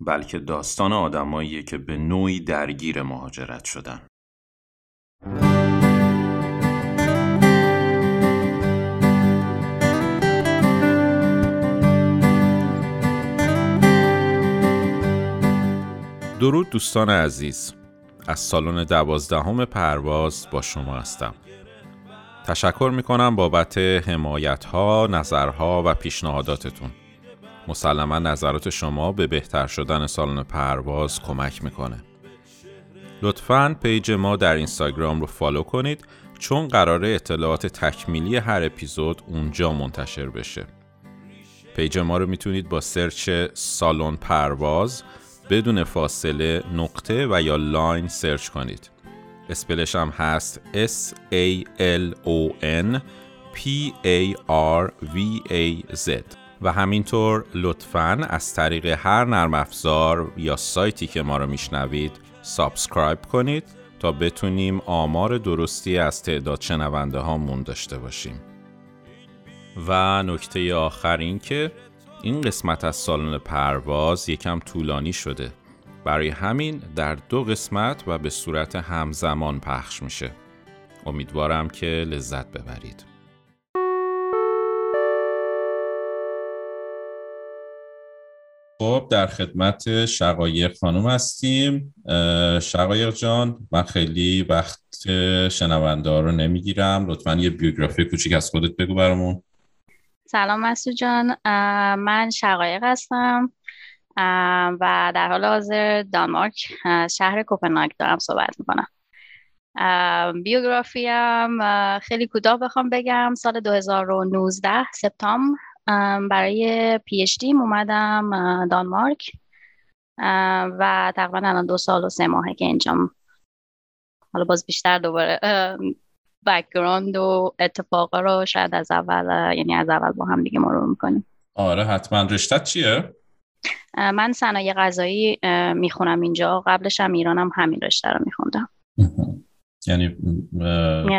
بلکه داستان آدماییه که به نوعی درگیر مهاجرت شدن. درود دوستان عزیز. از سالن دوازدهم پرواز با شما هستم. تشکر می‌کنم بابت حمایت ها، نظرها و پیشنهاداتتون. مسلما نظرات شما به بهتر شدن سالن پرواز کمک می‌کنه. لطفا page ما در اینستاگرام رو follow کنید چون قراره اطلاعات تکمیلی هر اپیزود اونجا منتشر بشه. page ما رو می‌تونید با search سالن پرواز بدون فاصله نقطه و یا line search کنید. spell ش هم هست S A L O N P A R V A Z. و همینطور لطفا از طریق هر نرم افزار یا سایتی که ما رو میشنوید subscribe کنید تا بتونیم آمار درستی از تعداد شنونده هامون داشته باشیم. و نکته آخر این که این قسمت از سالن پرواز یکم طولانی شده. برای همین در دو قسمت و به صورت همزمان پخش میشه. امیدوارم که لذت ببرید. خب در خدمت شقایق خانم هستیم. شقایق جان من خیلی وقت شنونده رو نمی‌گیرم. لطفا یه بیوگرافی کوچیک از خودت بگو برامون. سلام مسعود جان. من شقایق هستم. و در حال حاضر دانمارک شهر کوپنهاگ دارم صحبت می‌کنم. بیوگرافیم خیلی کوتاه بخوام بگم. سال 2019 سپتامبر برای PhD م اومدم دانمارک. و تقریبا الان دو سال و سه ماهه که اینجام. حالا باز بیشتر دوباره background و اتفاقا رو شاید از اول یعنی از اول با هم دیگه مرور می‌کنیم. آره حتما. رشتت چیه؟ من صنایع غذایی می‌خونم اینجا. قبلش هم ایرانم همین رشته رو میخوندم. یعنی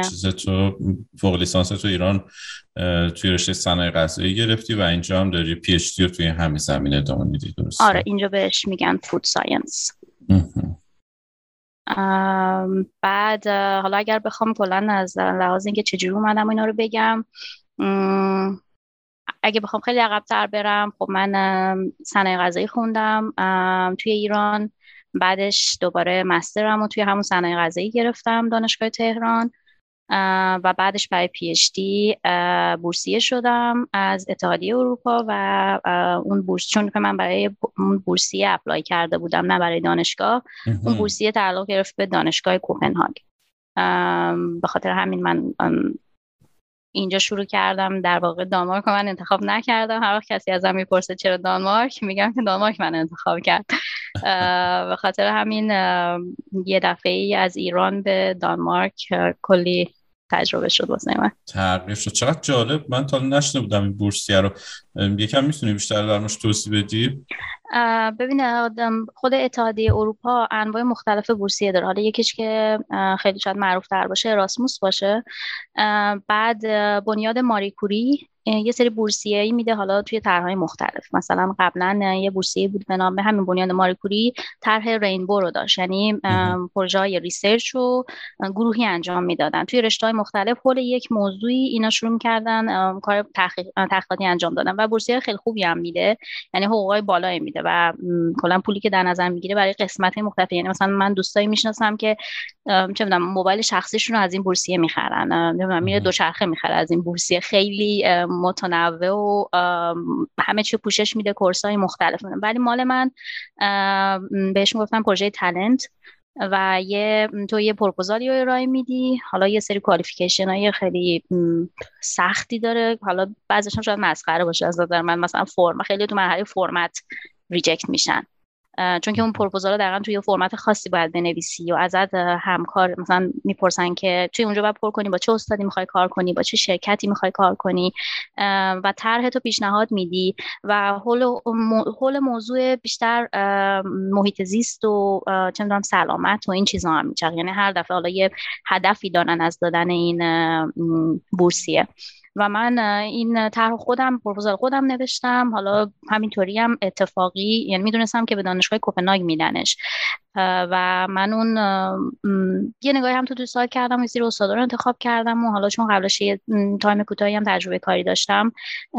چیز تو فوق لیسانس تو ایران توی رشته صنایع غذایی گرفتی و اینجا هم داری PhD رو توی همین زمینه ادامه میدی درست آره اینجا بهش میگن food science بعد حالا اگر بخوام کلا از لحاظ اینکه چجوری اومدم اینا رو بگم اگه بخوام خیلی عقبتر برم خب من صنایع غذایی خوندم توی ایران. بعدش دوباره مسترم و توی همون صنایع غذایی گرفتم دانشگاه تهران و بعدش برای پی اچ دی بورسیه شدم از اتحادیه اروپا و اون بورس چون که من برای اون بورسیه اپلای کرده بودم نه برای دانشگاه اون بورسیه تعلق گرفت به دانشگاه کوپنهاگ. به خاطر همین من اینجا شروع کردم. در واقع دانمارک من انتخاب نکردم. هر وقت کسی ازم می‌پرسه چرا دانمارک میگم که دانمارک من انتخاب کرد. به خاطر همین یه دفعه ای از ایران به دانمارک کلی تجربه شد واسه من. تغییر شد. چقدر جالب. من تا نشده بودم این بورسیه رو. یکم می‌تونی بیشتر در توضیح بدی؟ ببین خود اتحادیه اروپا انواع مختلف بورسیه داره. حالا یکیش که خیلی شاید معروف تر باشه اراسموس باشه. بعد بنیاد ماریکوری یه سری بورسیه میده حالا توی طرحهای مختلف. مثلا قبلا یه بورسیه بود به نام همین بنیاد ماریکوری طرح Rainbow رو داشت. یعنی پروژه های research رو گروهی انجام می‌دادن. توی رشته های مختلف حول یک موضوعی اینا شروع کردن کار تحقیقاتی انجام دادن و بورسیه خیلی خوبی هم میده. یعنی حقوقای بالایی میده و کلا پولی که در نظر می‌گیره برای قسمت مختلف یعنی مثلا من دوستایی می‌شناسم که چه می‌دونم موبایل شخصیشون رو از این بورسیه می‌خرن. نمی‌دونم میره دوچرخه می‌خره از این بورسیه. خیلی متنوع و همه چی پوشش میده کورس های مختلف ولی مال من بهش می‌گفتم پروژه تلنت و یه تو یه پروپوزالی رو ارائه میدی. حالا یه سری کوالیفیکیشن های خیلی سختی داره. حالا بعضیش شاید مسخره باشه از نظر من. مثلا فرم خیلی تو مرحله فرمت reject میشن. چون که اون پروپوزال رو دقیقا توی فرمت خاصی باید بنویسی و ازت همکار مثلا می‌پرسن که توی اونجا باید پر کنی با چه استادی می‌خوای کار کنی با چه شرکتی می‌خوای کار کنی و طرح تو پیشنهاد میدی و حول موضوع بیشتر محیط زیست و می‌دونم سلامت و این چیزا هم میچرخه. یعنی هر دفعه حالا یه هدفی دارن از دادن این بورسیه. و من این طرح خودم پروپوزال خودم نوشتم. حالا همینطوری هم اتفاقی یعنی می‌دونستم که به دانشگاه کوپنهاگ میدنش. و من اون یه نگاهی هم تو تو سایت کردم و زیر استادا رو انتخاب کردم و حالا چون قبلش یه time کوتاهی هم تجربه کاری داشتم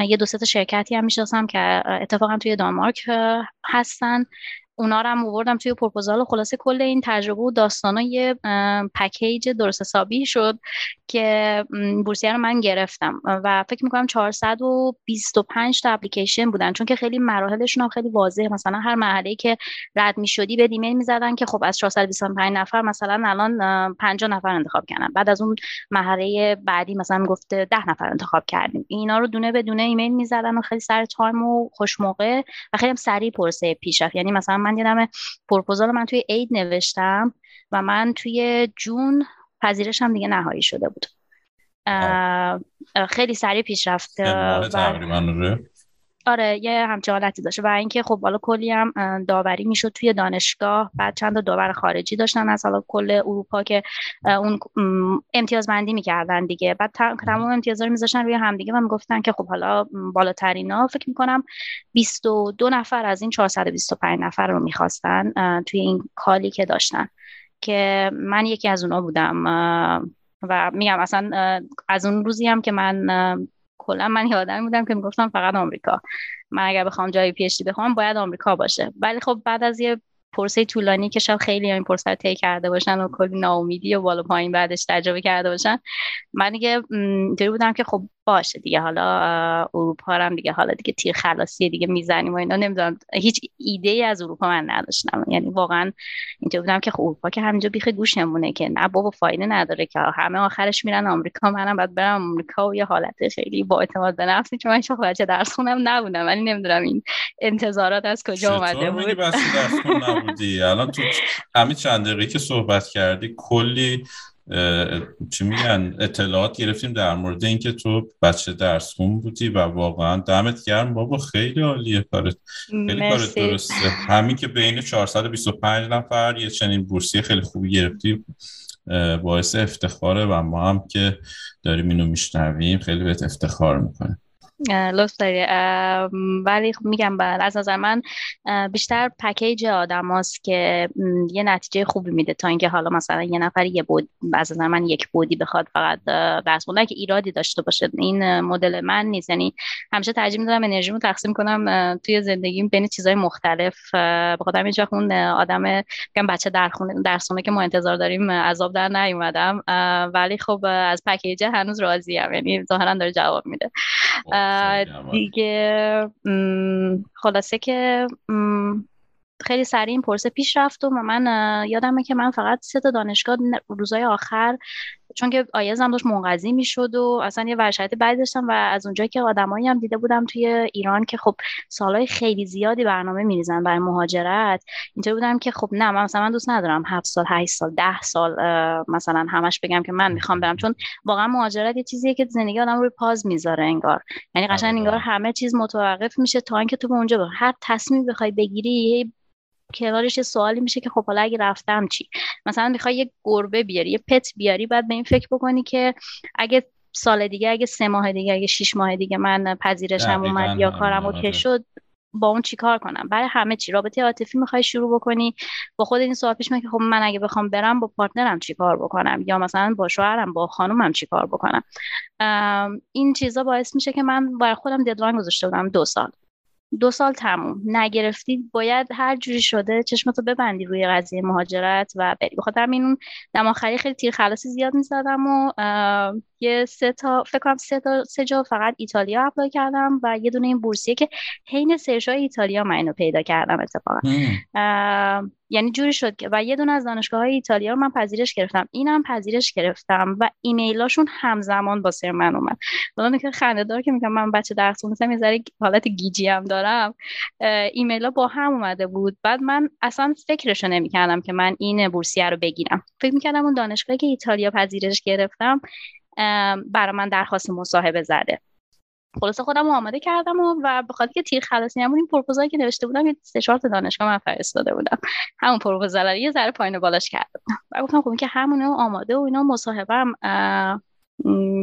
یه دو سه شرکتی هم می‌شناسم که اتفاقا توی دانمارک هستن. اونا رو هم آوردم توی پروپوزال خلاصه کل این تجربه و داستانا یه package درست حسابی شد که بورسیه رو من گرفتم. و فکر می‌کنم 425 تا اپلیکیشن بودن. چون که خیلی مراحلشون هم خیلی واضحه. مثلا هر مرحله که رد می‌شدی یه ایمیل می‌زدن که خب از 425 نفر مثلا الان 50 نفر انتخاب کردن. بعد از اون مرحله بعدی مثلا گفته 10 نفر انتخاب کردیم. اینا رو دونه به دونه ایمیل می‌زدن و خیلی سر time و خوش موقع و خیلی سریع پروسه پیش رفت یعنی مثلا من یادم پروپوزال من توی عید نوشتم و من توی June پذیرشم دیگه نهایی شده بود. خیلی سریع پیش رفته آره یه همچه حالتی داشته و اینکه خب حالا کلی هم داوری می‌شد توی دانشگاه بعد چند تا داور خارجی داشتن از حالا کل اروپا که اون امتیازبندی می‌کردن دیگه. بعد تمام امتیازا رو میذاشتن روی همدیگه و می‌گفتن که خب حالا بالاترینا فکر می‌کنم 22 نفر از این 425 نفر رو می‌خواستن توی این کالی که داشتن. که من یکی از اونا بودم و میگم اصلا از اون روزی هم که من کلا من یادم بودم که می‌گفتم فقط آمریکا. من اگر بخوام جای پی بخوام باید آمریکا باشه. ولی خب بعد از یه پرسه طولانی که شاید خیلی این پرسه رو طی کرده باشن و کلی ناامیدی و بالا پایین بعدش تجربه کرده باشن. من دیگه اینطوری بودم که خب باشه دیگه حالا اروپا هم دیگه حالا دیگه تیر خلاصی دیگه می‌زنیم و اینا نمی‌دونم هیچ ایده ای از اروپا من نداشتم. یعنی واقعا اینطور بودم که خب اروپا که همینجا بیخ گوشمونه که نه بابا فایده نداره که همه آخرش میرن آمریکا منم بعد برم آمریکا و یه حالت خیلی با اعتماد به نفسی چون من هیچ بچه درس خونم نبودم ولی نمی‌دونم این انتظارات از کجا اومده بود. نبودی الان تو همین چند دقیقه که صحبت کردی کلی چی میگن اطلاعات گرفتیم در مورد اینکه تو بچه درس خون بودی و واقعا دمت گرم بابا. خیلی عالیه کارت. خیلی کارت درسته. همین که بین 425 نفر یه چنین بورسی خیلی خوبی گرفتی باعث افتخاره و ما هم که داریم اینو میشنویم خیلی بهت افتخار می‌کنه لطف داری. ولی خب میگم بله از نظر من بیشتر پکیج آدم هاست که یه نتیجه خوبی میده تا اینکه حالا مثلا یه نفر یه بود از نظر من یک بودی بخواد فقط درس خوندن که ایرادی داشته باشه. این مدل من نیست. یعنی همیشه ترجیح میدم انرژیمو تقسیم کنم توی زندگیم بین چیزهای مختلف. بخاطر همین اون آدم میگم بچه در خونه درسونه که ما انتظار داریم عذاب در نیومدم. ولی خب از پکیج هنوز راضیم. یعنی ظاهرا داره جواب میده. دیگه خلاصه که خیلی سریع این پرسه پیش رفت و من یادمه که من فقط سه تا دانشگاه روزای آخر چون که آیزم داشت منقضی می‌شد و اصلا یه ورشایت بعد داشتم و از اونجا که آدمایی هم دیده بودم توی ایران که خب سالهای خیلی زیادی برنامه میریزن برای مهاجرت اینطور بودم که خب نه من مثلا من دوست ندارم هفت سال هشت سال ده سال مثلا همش بگم که من می‌خوام برم چون واقعا مهاجرت یه چیزیه که زندگی آدم روی پاز می‌ذاره انگار یعنی قشنگ آره. انگار همه چیز متوقف میشه تا اینکه تو به اونجا هر تصمیم بخوای بگیری کنارش یه سوالی میشه که خب حالا اگه رفتم چی؟ مثلا می‌خوای یه گربه بیاری یه پت بیاری بعد به این فکر بکنی که اگه سال دیگه اگه سه ماه دیگه اگه شیش ماه دیگه من پذیرشم اومد یا کارم اوکی شد با اون چیکار کنم؟ برای همه چی. رابطه عاطفی می‌خوای شروع بکنی با خود این سوال پیش که خب من اگه بخوام برم با partner م چیکار بکنم؟ یا مثلا با شوهرم با خانومم چیکار بکنم؟ این چیزا باعث میشه که من برای خودم deadline گذاشته بودم دو سال. دو سال تموم. نگرفتی باید هر جوری شده چشمتو ببندی روی قضیه مهاجرت و بری. بخاطر همین اون دم آخری خیلی تیر خلاصی زیاد می‌زدم و یه سه تا فکر کنم سه تا سه جا فقط ایتالیا apply کردم و یه دونه این بورسیه که حین سرچ ایتالیا من اینو پیدا کردم اتفاقا. یعنی جوری شد که و یه دونه از دانشگاه های ایتالیا رو من پذیرش گرفتم. اینم پذیرش گرفتم و ایمیلاشون همزمان با سر من اومد. حالا که خنده دار که میگم من بچه درس خوندم یه ذره حالت گیجی هم دارم ایمیلا با هم اومده بود. بعد من اصلا فکرشو نمی‌کردم که من این بورسیه رو بگیرم. فکر می‌کردم اون دانشگاهی که ایتالیا پذیرش گرفتم برای من درخواست مصاحبه زده. خلاصه خودم آماده کردم و, و به خاطر که تیر خلاصی نمون این پروپوزالی که نوشته بودم یه سه چهار دانشگاه من فرستاده بودم. همون پروپوزال یه ذره پایین بالاش کرده و گفتم خب که همونه آماده و اینا مصاحبم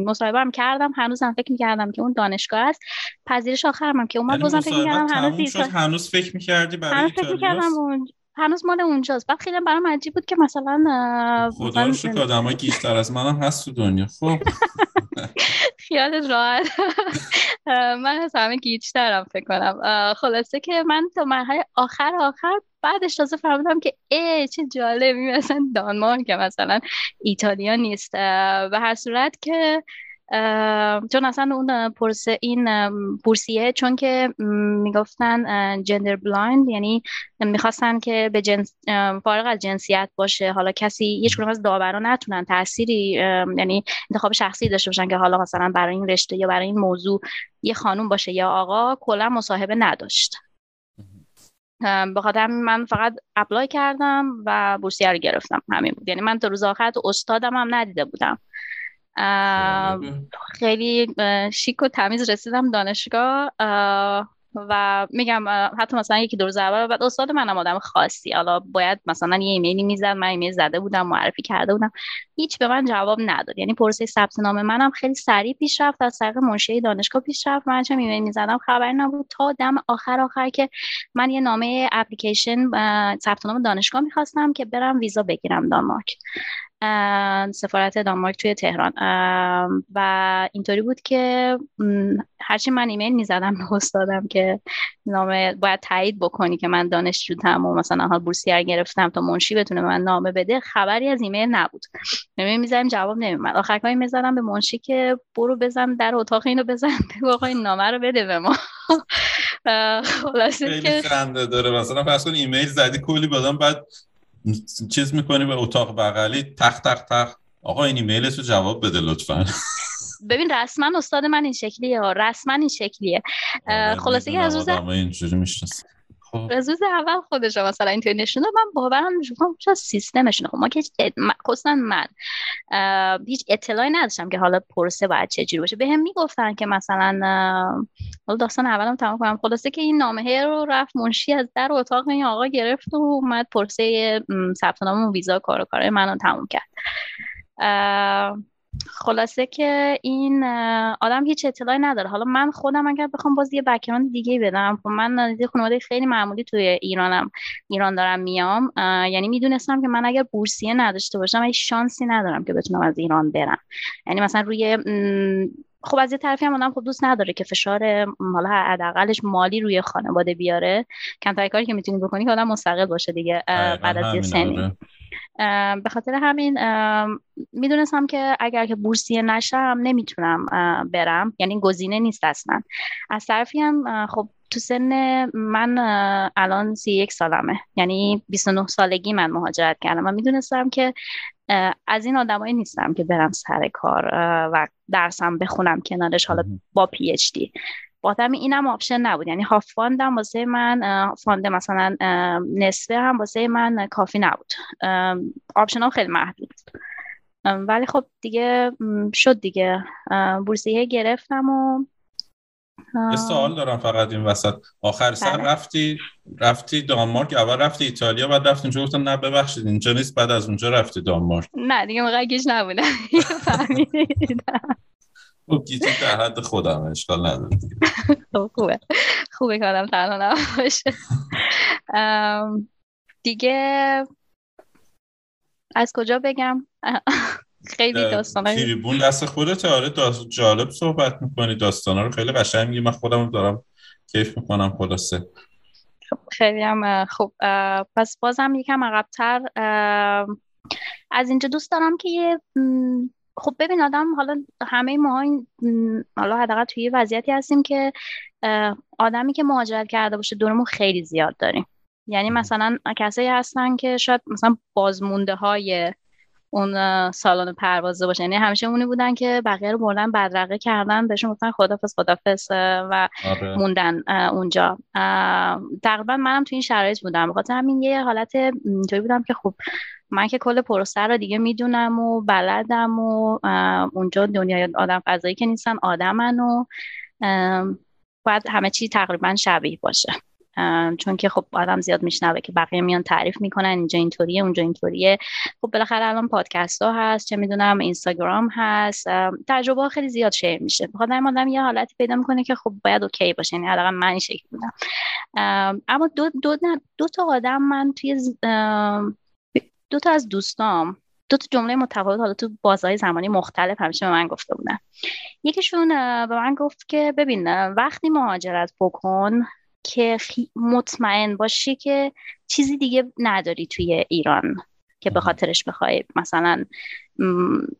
مصاحبه هم کردم. هنوزم فکر می‌کردم که اون دانشگاه است. پذیرش آخرم که اومد. یعنی بازم فکر می‌کردم هنوز هنوز فکر می‌کردی برای هنوز فکر می‌کردم اون هنوز مال اونجاست. بعد خیلی برام عجیب بود که مثلا خدا رو شکر آدم گیج‌تر از منم هست تو دنیا. خب. خیالت راحت. من از همه گیجترم فکر کنم. خلاصه که من تا مرحله آخر آخر بعدش تازه فهمیدم که ای چه جالبی. مثلا دانمارک مثلا ایتالیا نیست. به هر صورت که چون اصلا اون پروسه این بورسیه چون که می‌گفتن gender blind یعنی می‌خواستن که به جنس فارغ از جنسیت باشه. حالا کسی هیچ از داورا نتونن تأثیری یعنی انتخاب شخصی داشته باشن که حالا مثلا برای این رشته یا برای این موضوع یه خانوم باشه یا آقا کلا مصاحبه نداشت. به خاطر من فقط اپلای کردم و بورسیه رو گرفتم. همین بود. یعنی من تا روز آخر تو استادم هم ندیده بودم. خیلی. شیک و تمیز رسیدم دانشگاه و میگم حتی مثلا یکی دو روز اول بعد استاد منم آدم خاصی. حالا باید مثلا یه ایمیلی می‌زد من ایمیل زده بودم معرفی کرده بودم. هیچ به من جواب نداد. یعنی پروسه ثبت نام منم خیلی سریع پیش رفت از طریق منشی دانشگاه پیش رفت من چه ایمیل می‌زدم؟ خبری نبود. تا دم آخر آخر که من یه نامه اپلیکیشن ثبت نام دانشگاه می‌خواستم که برم ویزا بگیرم دانمارک. سفارت دانمارک توی تهران. و اینطوری بود که هرچی من ایمیل می‌زدم به استادم که نامه باید تایید بکنی که من دانشجوتم و مثلا حال بورسیه گرفتم تا منشی بتونه من نامه بده خبری از ایمیل نبود. ایمیل می‌زدم جواب نمیومد آخر کاری می‌زدم به منشی که برو بزن در اتاق اینو بزن بگو آقا این نامه رو بده به ما. خیلی خنده داره. مثلا فرض کن ایمیل زدی کلی بادم بعد چیز می‌کنی به اتاق بغلی؟ تق تق تق. آقا این ایمیل رو جواب بده لطفا. ببین رسما استاد من این شکلیه رسما این شکلیه. آره، خلاصه که از روز اینجوری. از روز اول خودش مثلا نشون من باورم نمیشه. چه سیستمشون خب ما که خصوصا من هیچ اطلاعی نداشتم که حالا پروسه باید چجوری باشه. بهم می‌گفتن که مثلا حالا داستان اولم تمام کنم. خلاصه که این نامه رو رفت منشی از در اتاق این آقا گرفت و اومد پروسه ثبت و ویزا کار و منو تموم کرد. خلاصه که این آدم هیچ اطلاعی نداره. حالا من خودم اگر بخوام باز یه بکراند دیگه بدم. خب من از خانواده خیلی معمولی توی ایرانم ایران دارم میام. یعنی می‌دونستم که من اگر بورسیه نداشته باشم هیچ شانسی ندارم که بتونم از ایران برم. یعنی مثلا روی خب از یه طرفی هم آدم خب دوست نداره که فشار حالا حداقلش مالی روی خانواده بیاره. کمتر کاری که می‌تونی بکنی که آدم مستقل باشه دیگه بعد از یه سنی. آره. به خاطر همین می‌دونستم که اگر که بورسیه نشم نمی‌تونم برم. یعنی گزینه نیست اصلا. از طرفی هم خب تو سن من الان سی یک سالمه. یعنی 29 سالگی من مهاجرت کردم و می‌دونستم که از این آدمایی نیستم که برم سر کار و درسم بخونم کنارش حالا با PhD. بعدم اینم option نبود. یعنی half fund م واسه من fund مثلا نصفه هم واسه من کافی نبود. option هم خیلی محدود ولی خب دیگه شد دیگه. بورسیه گرفتم و یه سوال دارم فقط این وسط. آخر سر بله. رفتی رفتی دانمارک اول رفتی ایتالیا بعد رفتی اونجا. گفتن نه ببخشید اینجا نیست بعد از اونجا رفتی دانمارک. نه دیگه موقع گیج نبودم خب گیجی در حد خودم اشکال نداره. خب خوبه. خوبه که آدم تنها نباشه. دیگه از کجا بگم؟ خیلی داستانه تریبون دست خودت؟ آره داست جالب صحبت می‌کنی. داستانا رو خیلی قشنگ میگی. من خودم دارم کیف می‌کنم خلاصه. خب خیلی هم خوب پس بازم یکم عقبتر. از اینجا دوست دارم که یه خب ببین آدم حالا همه ما این حالا حداقل توی وضعیتی هستیم که آدمی که مهاجرت کرده باشه دورمون خیلی زیاد داریم. یعنی مثلا کسایی هستن که شاید مثلا بازمونده های اون سالن پروازه باشه. یعنی همیشه اونی بودن که بقیه رو بردن بدرقه کردن بهشون گفتن خدافظ خدافظ و آره. موندن اونجا. تقریبا منم تو این شرایط بودم. بخاطر همین یه حالت اینطوری بودم که خب من که کل پروسه رو دیگه می‌دونم و بلدم و اونجا دنیای آدم فضایی که نیستن آدمن و باید همه چی تقریبا شبیه باشه. چون که خب آدم زیاد میشنوه که بقیه میان تعریف می‌کنن اینجا اینطوریه اونجا اینطوریه. خب بالاخره الان پادکست ها هست چه می‌دونم اینستاگرام هست. تجربه ها خیلی زیاد شیر میشه. بخاطر آدم یه حالتی پیدا می‌کنه که خب باید اوکی باشه یعنی حداقل من این شکل بودم اما دو, دو, دو تا آدم من توی دو تا از دوستام دو تا جمله متفاوت حالا تو بازهای زمانی مختلف همیشه به من گفته بودن. یکیشون به من گفت که ببین وقتی مهاجرت بکن که مطمئن باشی که چیزی دیگه نداری توی ایران که به خاطرش بخوای. مثلا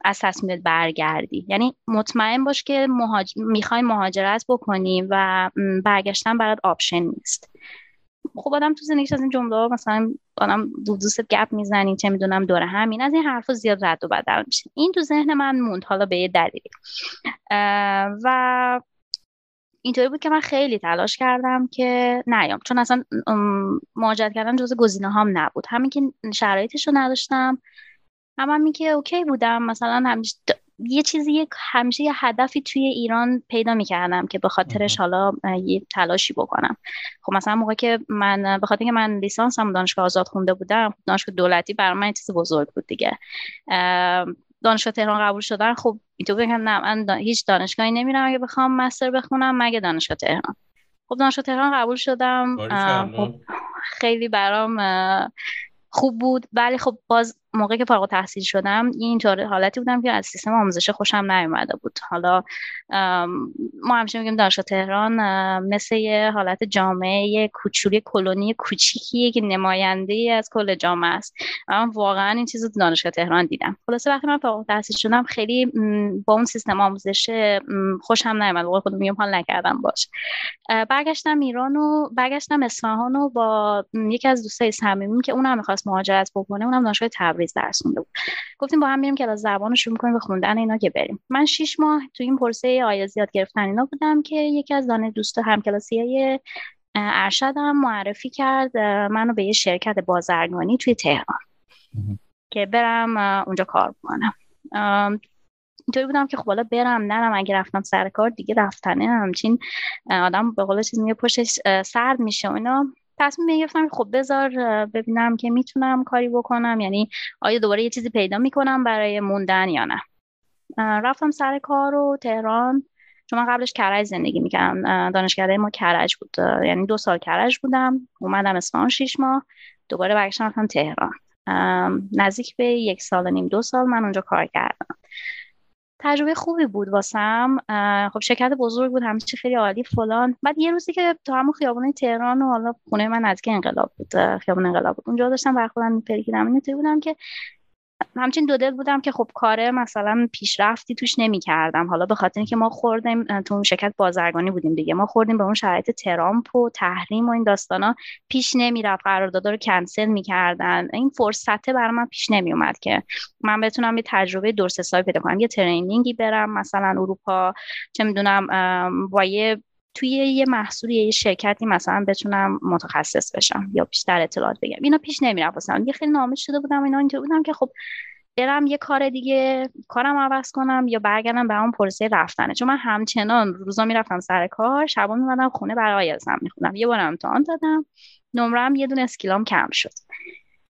از تصمیمت برگردی. یعنی مطمئن باش که مهاج... می‌خوای مهاجرت بکنی و برگشتن برات option نیست. خب آدم تو زندگیش از این جمله مثلا آدم دوست گپ می‌زنی چه می‌دونم دوره همین از این حرفا زیاد رد و بدل میشه. این تو ذهن من موند حالا به یه دلیلی. و اینطوری بود که من خیلی تلاش کردم که نیام. چون اصلا مهاجرت کردن جز گزینه هم نبود. همین که شرایطش رو نداشتم. هم همین که OK بودم. مثلا همیشه یه چیزی همیشه یه هدفی توی ایران پیدا می‌کردم که به خاطرش حالا یه تلاشی بکنم. خب مثلا موقع که من به خاطر که من لیسانسم دانشگاه آزاد خونده بودم دانشگاه دولتی برای من چیز بزرگ بود دیگه. دانشگاه تهران قبول شدن خب اینطور بگم نه من هیچ دانشگاهی نمیرم اگه بخوام مستر بخونم مگه دانشگاه تهران. خب دانشگاه تهران قبول شدم خب خیلی برام خوب بود. ولی خب باز موقعی که فارغ تحصیل شدم اینطور حالتی بودم که از سیستم آموزش خوشم نیومده بود. حالا ما همیشه میگیم دانشگاه تهران مثل یه حالت جامعه کوچولی کلونی کوچیکیه که نماینده از کل جامعه است. من واقعا این چیز رو دانشگاه تهران دیدم. خلاصه وقتی من فارغ تحصیل شدم خیلی با اون سیستم آموزش خوشم نیومد. واقعا خودم میگم حال نکردم باش. برگشتم ایران و برگشتم اصفهان و با یکی از دوستای صمیمیم که اونم می‌خواست مهاجرت بکنه اونم دانشگاه تبریز درس بود. گفتیم با هم میریم کلاس زبان شروع می‌کنیم به خوندن اینا که بریم. من شیش ماه تو این پرسه آیلتس یاد گرفتن اینا بودم که یکی از دانه دوست همکلاسی های ارشدم معرفی کرد منو به یه شرکت بازرگانی توی تهران که برم اونجا کار بکنم. اینطوری بودم که خب حالا برم نرم اگه رفتم سر کار دیگه رفتنه همچین آدم به قول چیز میگه پشتش سرد میشه و اینا. تصمیم گرفتم خب بذار ببینم که می‌تونم کاری بکنم. یعنی آیا دوباره یه چیزی پیدا می‌کنم برای موندن یا نه. رفتم سر کار و تهران. چون من قبلش کرج زندگی می‌کردم. دانشکده ما کرج بود. یعنی دو سال کرج بودم. اومدم اصفهان شیش ماه. دوباره برگشتم رفتم تهران. نزدیک به یک سال و نیم دو سال من اونجا کار کردم. تجربه خوبی بود واسم. خب شرکت بزرگ بود همیشه خیلی عالی فلان. بعد یه روزی که تو همون خیابون تهران و حالا خونه من نزدیک انقلاب بود خیابون انقلاب بود. اونجا داشتم بر خودم اینو بودم که همچین دو دل بودم که خب کار مثلا پیشرفتی توش نمی کردم حالا به خاطر اینکه ما خوردیم تو اون شرکت بازرگانی بودیم دیگه. ما خوردیم به اون شرایط ترامپ و تحریم و این داستانا پیش نمی‌رفت. قراردادا رو کنسل می‌کردن. این فرصته برای من پیش نمی اومد که من بتونم یه تجربه درست حسابی پیدا کنم. یه ترینینگی برم مثلا اروپا. چه می‌دونم با یه توی یه محصولی یه شرکتی مثلا بتونم متخصص بشم یا بیشتر اطلاعات بگم. اینا پیش نمی‌رفت واسم یه خیلی نامه شده بودم اینا اینطور بودم که خب برم یه کار دیگه کارم عوض کنم یا برگردم به اون پروسه رفتنه چون من همچنان روزا می‌رفتم سر کار شبا میمدم خونه برای آیلتسم می‌خونم یه بار امتحان دادم نمرم یه دونه اسکیلام کم شد.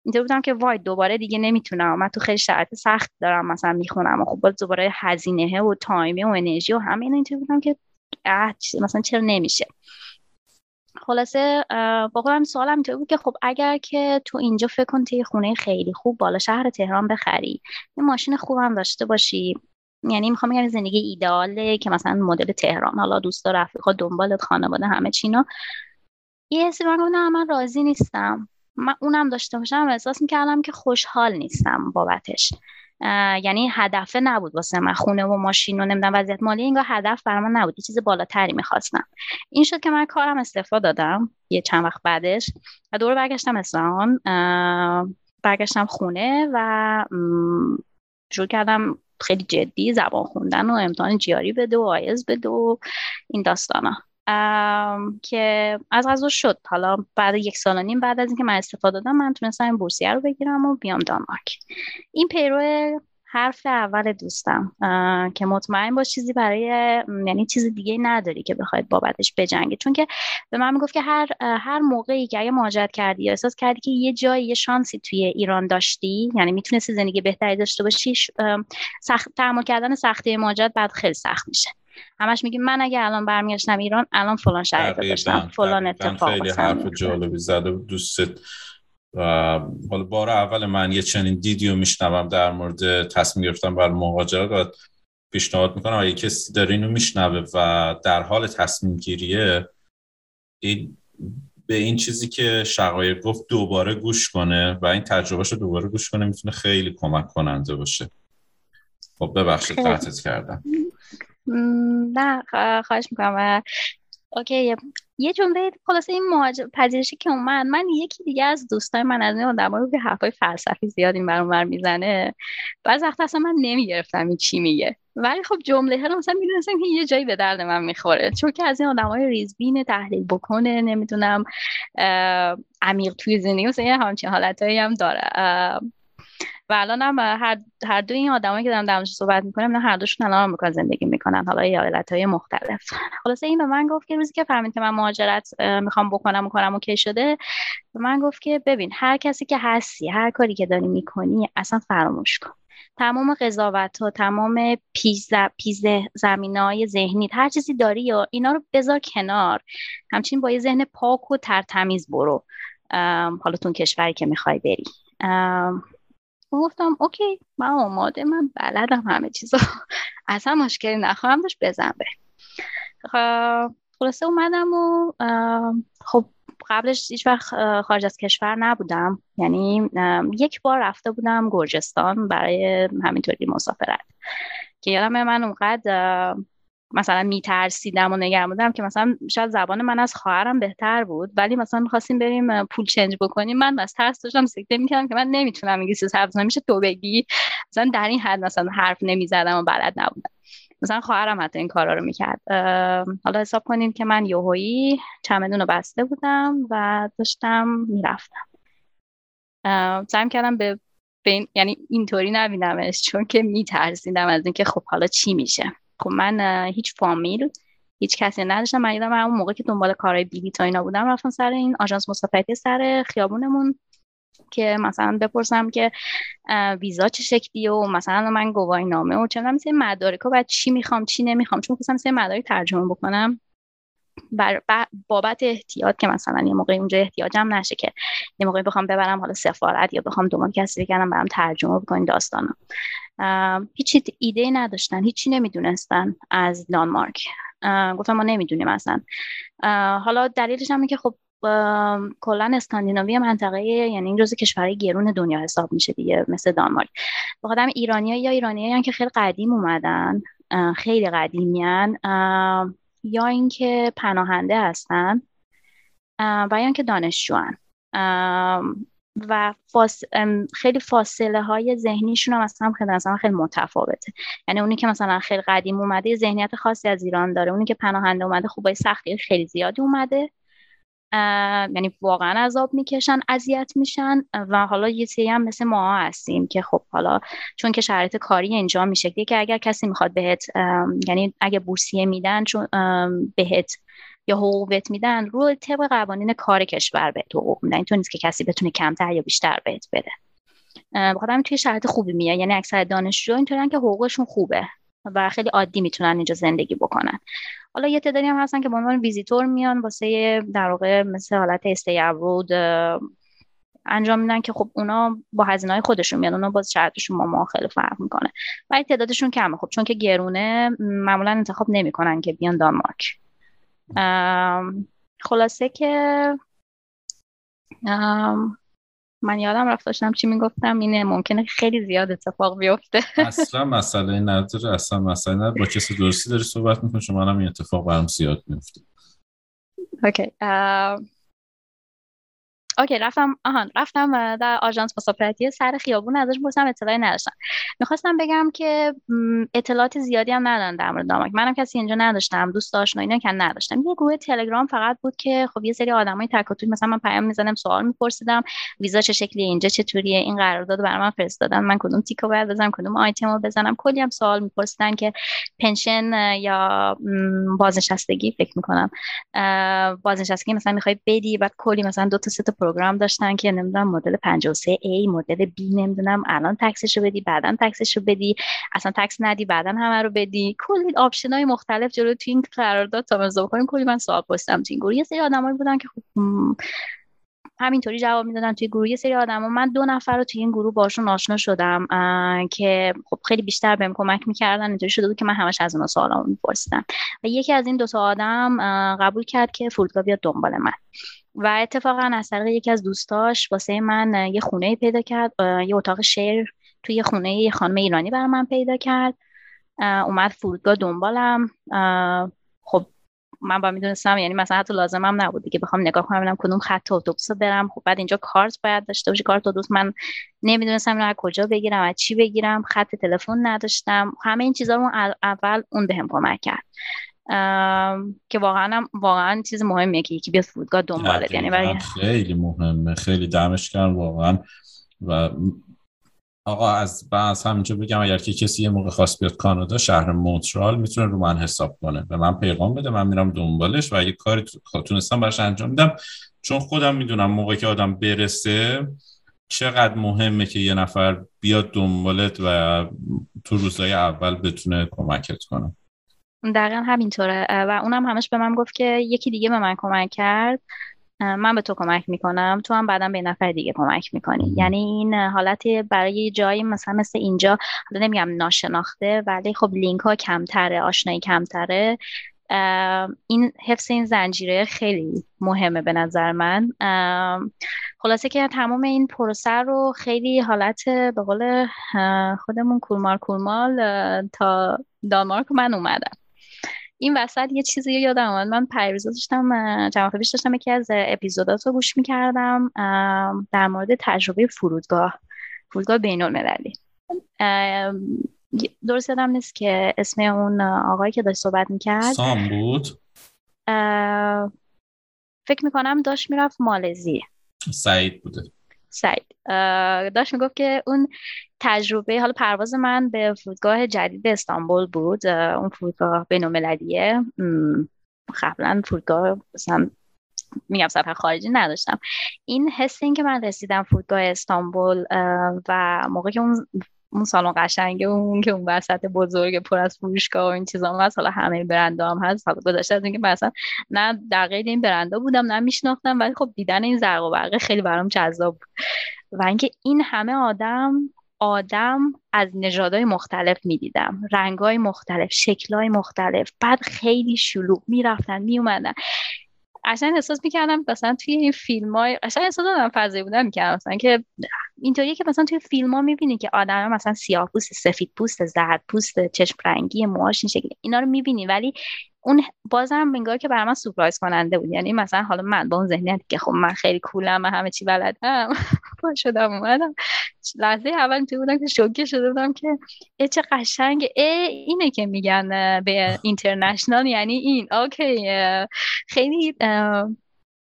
اینطور بودم که وای دوباره دیگه نمی‌تونم. من تو خیلی شرایط سخت دارم مثلا می‌خونم و خب باز دوباره هزینه و تایمه و انرژی و همه اینا اینطور بودم که مثلا چرا نمیشه. خلاصه با خودم سوالم بود که خب اگر که تو اینجا فکر کن یه خونه خیلی خوب بالا شهر تهران بخری یه ماشین خوبم داشته باشی. یعنی می‌خوام بگم زندگی ایداله که مثلا مدل تهران حالا دوست رفیقا دنبالت خانواده همه چینا. یه حسی من نه من راضی نیستم. من اونم داشته باشم. احساس می‌کردم که خوشحال نیستم بابتش. یعنی هدفه نبود واسه من. خونه و ماشین و نمی‌دونم وضعیت مالی اینگاه هدف برای نبود. یه چیز بالاتری می‌خواستم. این شد که من کارم استفاده دادم یه چند وقت بعدش و دوباره برگشتم اصفهان برگشتم خونه و شروع کردم خیلی جدی زبان خوندن و امتحان جیاری بده و آیز بده و این داستانا. که از غذا شد. حالا بعد یک سال و نیم بعد از اینکه من استفاده دادم من تونستم این بورسیه رو بگیرم و بیام دانمارک. این پیرو حرف اول دوستم که مطمئن باش چیزی برای یعنی چیز دیگه نداری که بخواید بابتش بجنگی. چون که به من می‌گفت که هر هر موقعی که اگه مهاجرت کردی یا احساس کردی که یه جایی یه شانسی توی ایران داشتی یعنی می‌تونستی زندگی بهتری داشته باشی سخت تحمل کردن سختی مهاجرت بعد خیلی سخت میشه. همش میگیم من اگه الان برمیگشتم ایران الان فلان شرایط داشتم فلان اتفاق خیلی حرف جالبی زده دوستت حالا بار اول من یه چنین دیدیو میشنوم در مورد تصمیم گرفتن بر مهاجرت. و پیشنهاد می‌کنم اگه کسی داره اینو میشنوه و در حال تصمیم گیریه این به این چیزی که شقایق گفت دوباره گوش کنه و این تجربهش رو دوباره گوش کنه می‌تونه خیلی کمک کننده باشه. خب ببخشید قطعت کردم. نه خواهش می‌کنم. اوکی. یه جمله خلاصه این مهاجر پذیرشی که اومد. من یکی دیگه از دوستای من از این رو که حرفای فلسفی زیاد این برون می‌زنه بعض وقت اصلا من نمی‌گرفتم این چی میگه. ولی خب جمله ها مثلا می‌دونستم که یه جایی به درد من می‌خوره. چون که از این آدمای ریزبین تحلیل بکنه نمی‌دونم عمیق توی زندگی مثلا یه همچین حالتایی هم داره. و الان هم هر, هر دو این آدمایی که دارم در صحبت می‌کنم هر دوشون الان می‌کنن زندگی می‌کنن. حالا ایالت های مختلف. خلاصه این به من گفت که روزی که فهمید که من مهاجرت می‌خوام بکنم و کنم اوکی شده به من گفت که ببین هر کسی که هستی هر کاری که داری می‌کنی اصلا فراموش کن. تمام قضاوت ها تمام پیز, پیز زمین های ذهنی هر چیزی داری یا اینا رو بذار کنار. همچنین با یه ذهن پاک و ترتمیز برو. حالا تون کشوری که می‌خوای بری. گفتم اوکی من آماده من بلدم همه چیزا. اصلا مشکلی نخواهم داشت بزن به خلاصه اومدم و خب قبلش هیچ وقت خارج از کشور نبودم. یعنی یک بار رفته بودم گرجستان برای همینطوری مسافرت. که یادم من اونقدر مثلا میترسیدم و نگران بودم که مثلا شاید زبان من از خواهرم بهتر بود. ولی مثلا می‌خواستیم بریم پول چنج بکنیم. من از ترس داشتم سکته می‌کردم که من نمی‌تونم انگلیسی حرف میشه تو بگی؟ مثلا در این حد مثلا حرف نمی‌زدم و بلد نبودم. مثلا خواهرم حتی این کارا رو می‌کرد. حالا حساب کنید که من یوهایی چمدون رو بسته بودم و داشتم می‌رفتم. سعی کردم به بین یعنی اینطوری نبینمش چون که میترسیدم از اینکه خب حالا چی میشه. خب من هیچ فامیل هیچ کسی نداشتم. من یادم اون موقع که دنبال کارهای بیبی تا اینا بودم رفتم سر این آژانس مسافرتی سر خیابونمون که مثلا بپرسم که ویزا چه شکلیه و مثلا من گواهی نامه و چه مثل مدارک بعد چی می‌خوام چی نمی‌خوام. چون مثلا مثل مدارک ترجمه بکنم. بر بابت احتیاط که مثلا یه موقع اونجا احتیاجم نشه که یه موقع بخوام ببرم حالا سفارت یا بخوام دنبال کسی بگم برام ترجمه بکنین داستانا. هیچی ایده نداشتن هیچی نمی‌دونستن از دانمارک. گفتم ما نمی‌دونیم اصلا. حالا دلیلش هم که خب کلا اسکاندیناوی منطقه یعنی این جزء کشورهای گرون دنیا حساب میشه دیگه مثل دانمارک. بخاطر ایرانی یا ایرانی که خیلی قدیم اومدن خیلی قدیمیان یا اینکه پناهنده هستن و یا اینکه دانشجوان. و فاس... خیلی فاصله های ذهنیشون هم مثلا خیلی مثلا خیلی متفاوته. یعنی اونی که مثلا خیلی قدیم اومده ذهنیت خاصی از ایران داره. اونی که پناهنده اومده خوبای سختی خیلی زیادی اومده. یعنی واقعا عذاب می‌کشن اذیت میشن و حالا یه سری هم مثل ما هستیم که خب حالا چون که شرایط کاری انجام میشه که اگر کسی می‌خواد بهت یعنی اگه بورسیه میدن چون بهت یا حقوقت میدن رو طبق قوانین کار کشور بهت حقوق میدن. اینطور نیست که کسی بتونه کمتر یا بیشتر بهت بده. بخاطر توی شرایط خوبی میاد. یعنی اکثر دانشجو اینطورن که حقوقشون خوبه و خیلی عادی می‌تونن اینجا زندگی بکنن. حالا یه تعدادی هم هستن که به عنوان ویزیتور میان واسه در واقع مثل حالت استی ابرود انجام میدن که خب اونا با هزینه های خودشون میان. اونا باز شرطشون با ما خیلی فرق می‌کنه. ولی تعدادشون کمه. خب چون که گرونه معمولا انتخاب نمی‌کنن که بیان دانمارک. خلاصه که من یادم رفت داشتم چی می‌گفتم اینه ممکنه خیلی زیاد اتفاق بیفته. اصلا مسئله نداره اصلا مسئله نداره. با کسی درستی داری صحبت می‌کنی چون منم این اتفاق برام زیاد میفته اوکی اوکی رفتم آهان رفتم در آژانس مسافرتی سر خیابون ازش پرسیدم اطلاعی نداشتم. می‌خواستم بگم که اطلاعات زیادی هم ندارن در مورد داماک منم کسی اینجا نداشتم دوست آشنا اینا که نداشتم. یه گروه تلگرام فقط بود که خب یه سری آدمای تک مثلا من پیام می‌زنم سوال میپرسیدم ویزا چه شکلیه اینجا چطوریه این قرارداد برای من فرستادن من کدوم تیکو باید بزنم کدوم آیتمو بزنم. کلی هم سوال میپرسیدن که pension یا بازنشستگی فکر می‌کنم بازنشستگی مثلا می‌خوای بدی بعد کلی مثلا دو تا سه تا program داشتن که نمی‌دونم مدل 53 A مدل B نمی‌دونم الان tax ش رو بدی بعدا tax ش رو بدی. اصلا tax ندی بعدا همه رو بدی. کلی option های مختلف جلو تو این قرارداد تا امضا کنیم کلی من سوال پرسیدم تو این گروه. یه سری آدمایی بودن که خب همینطوری جواب می‌دادن توی گروه. یه سری آدم من دو نفر رو توی این گروه باشون آشنا شدم که خب خیلی بیشتر بهم کمک می‌کردن. اینطوری شده بود که من همش از اون سوالامو میپرسیدم. و یکی از این دو تا آدم قبول کرد که فرودگاه بیاد دنبال من. و اتفاقا از طریق یکی از دوستاش واسه من یه خونه پیدا کرد یه اتاق شیر توی خونه یه خانم ایرانی برای من پیدا کرد. اومد فرودگاه دنبالم. خب من با می‌دونستم یعنی مثلا حتی لازمم نبود دیگه بخوام نگاه کنم ببینم کدوم خط اتوبوس برم. خب بعد اینجا کارت باید داشته باشی کارت اتوبوس من نمی‌دونستم اینو از کجا بگیرم از چی بگیرم خط تلفن نداشتم. همه این چیزا رو اول اون بهم کمک کرد. که واقعا واقعا چیز مهمیه که یکی بیاد فرودگاه دنبالت یعنی برای خیلی مهمه. خیلی دمش گرم واقعا. و آقا از از همینجا بگم اگر که کسی یه موقع خواست بیاد کانادا شهر مونترال می‌تونه رو من حساب کنه. به من پیغام بده من میرم دنبالش و اگه کاری تونستم براش انجام میدم چون خودم می‌دونم موقعی که آدم برسه چقدر مهمه که یه نفر بیاد دنبالت و تو روزهای اول بتونه کمکت کنه. دقیقا همینطوره. و اونم همش به من گفت که یکی دیگه به من کمک کرد. من به تو کمک می‌کنم. تو هم بعدا به نفر دیگه کمک می‌کنی. یعنی این حالت برای جایی مثلا مثل اینجا حالا نمیگم ناشناخته ولی خب لینک ها کمتره آشنایی کمتره. این حفظ این زنجیره خیلی مهمه به نظر من. خلاصه که تمام این پروسه رو خیلی حالت به قول خودمون کورمال کورمال تا دانمارک من اومدم. این وسط یه چیزی یادم اومد. من پیروزا داشتم چند پیش داشتم یکی از اپیزودات رو گوش می‌کردم در مورد تجربه فرودگاه فرودگاه بین المللی درست یادم نیست که اسم اون آقایی که داشت صحبت می‌کرد. سام بود؟ فکر می‌کنم داشت می‌رفت مالزی. سعید بوده. سعید. داشت می‌گفت که اون تجربه حالا پرواز من به فرودگاه جدید استانبول بود اون فرودگاه بینالمللیه. قبلا فرودگاه مثلا میگم سفر خارجی نداشتم. این حس این که من رسیدم فرودگاه استانبول و موقع که اون اون سالن قشنگه اون که اون وسط بزرگ پر از فروشگاه و این چیزا هست حالا همه برنده هم هست. حالا گذاشته از اینکه مثلا نه در قید این برنده بودم نه میشناختم ولی خب دیدن این زرق و برقه خیلی برام جذاب بود. و اینکه این همه آدم آدم از نژادهای مختلف می‌دیدم. رنگهای مختلف شکلهای مختلف. بعد خیلی شلوغ می‌رفتن میومدن اصلا احساس می‌کردم مثلا توی این فیلم های اصلا احساس دادم فضایی بودم می‌کردم مثلا که اینطوریه که مثلا توی فیلم ها می‌بینی که آدم مثلا سیاه پوست سفید پوست زرد پوست چشم رنگی موهاش این شکلی. اینا رو می‌بینی ولی اون بازم انگار که برای من سورپرایز کننده بود. یعنی مثلا حالا من با اون ذهنیت که خب من خیلی کولم من همه چی بلدم با شدم اومدم. لحظه اول تو بودم که شوکه شده بودم که ای چه قشنگ ای اینه که میگن به اینترنشنال یعنی این. اوکی خیلی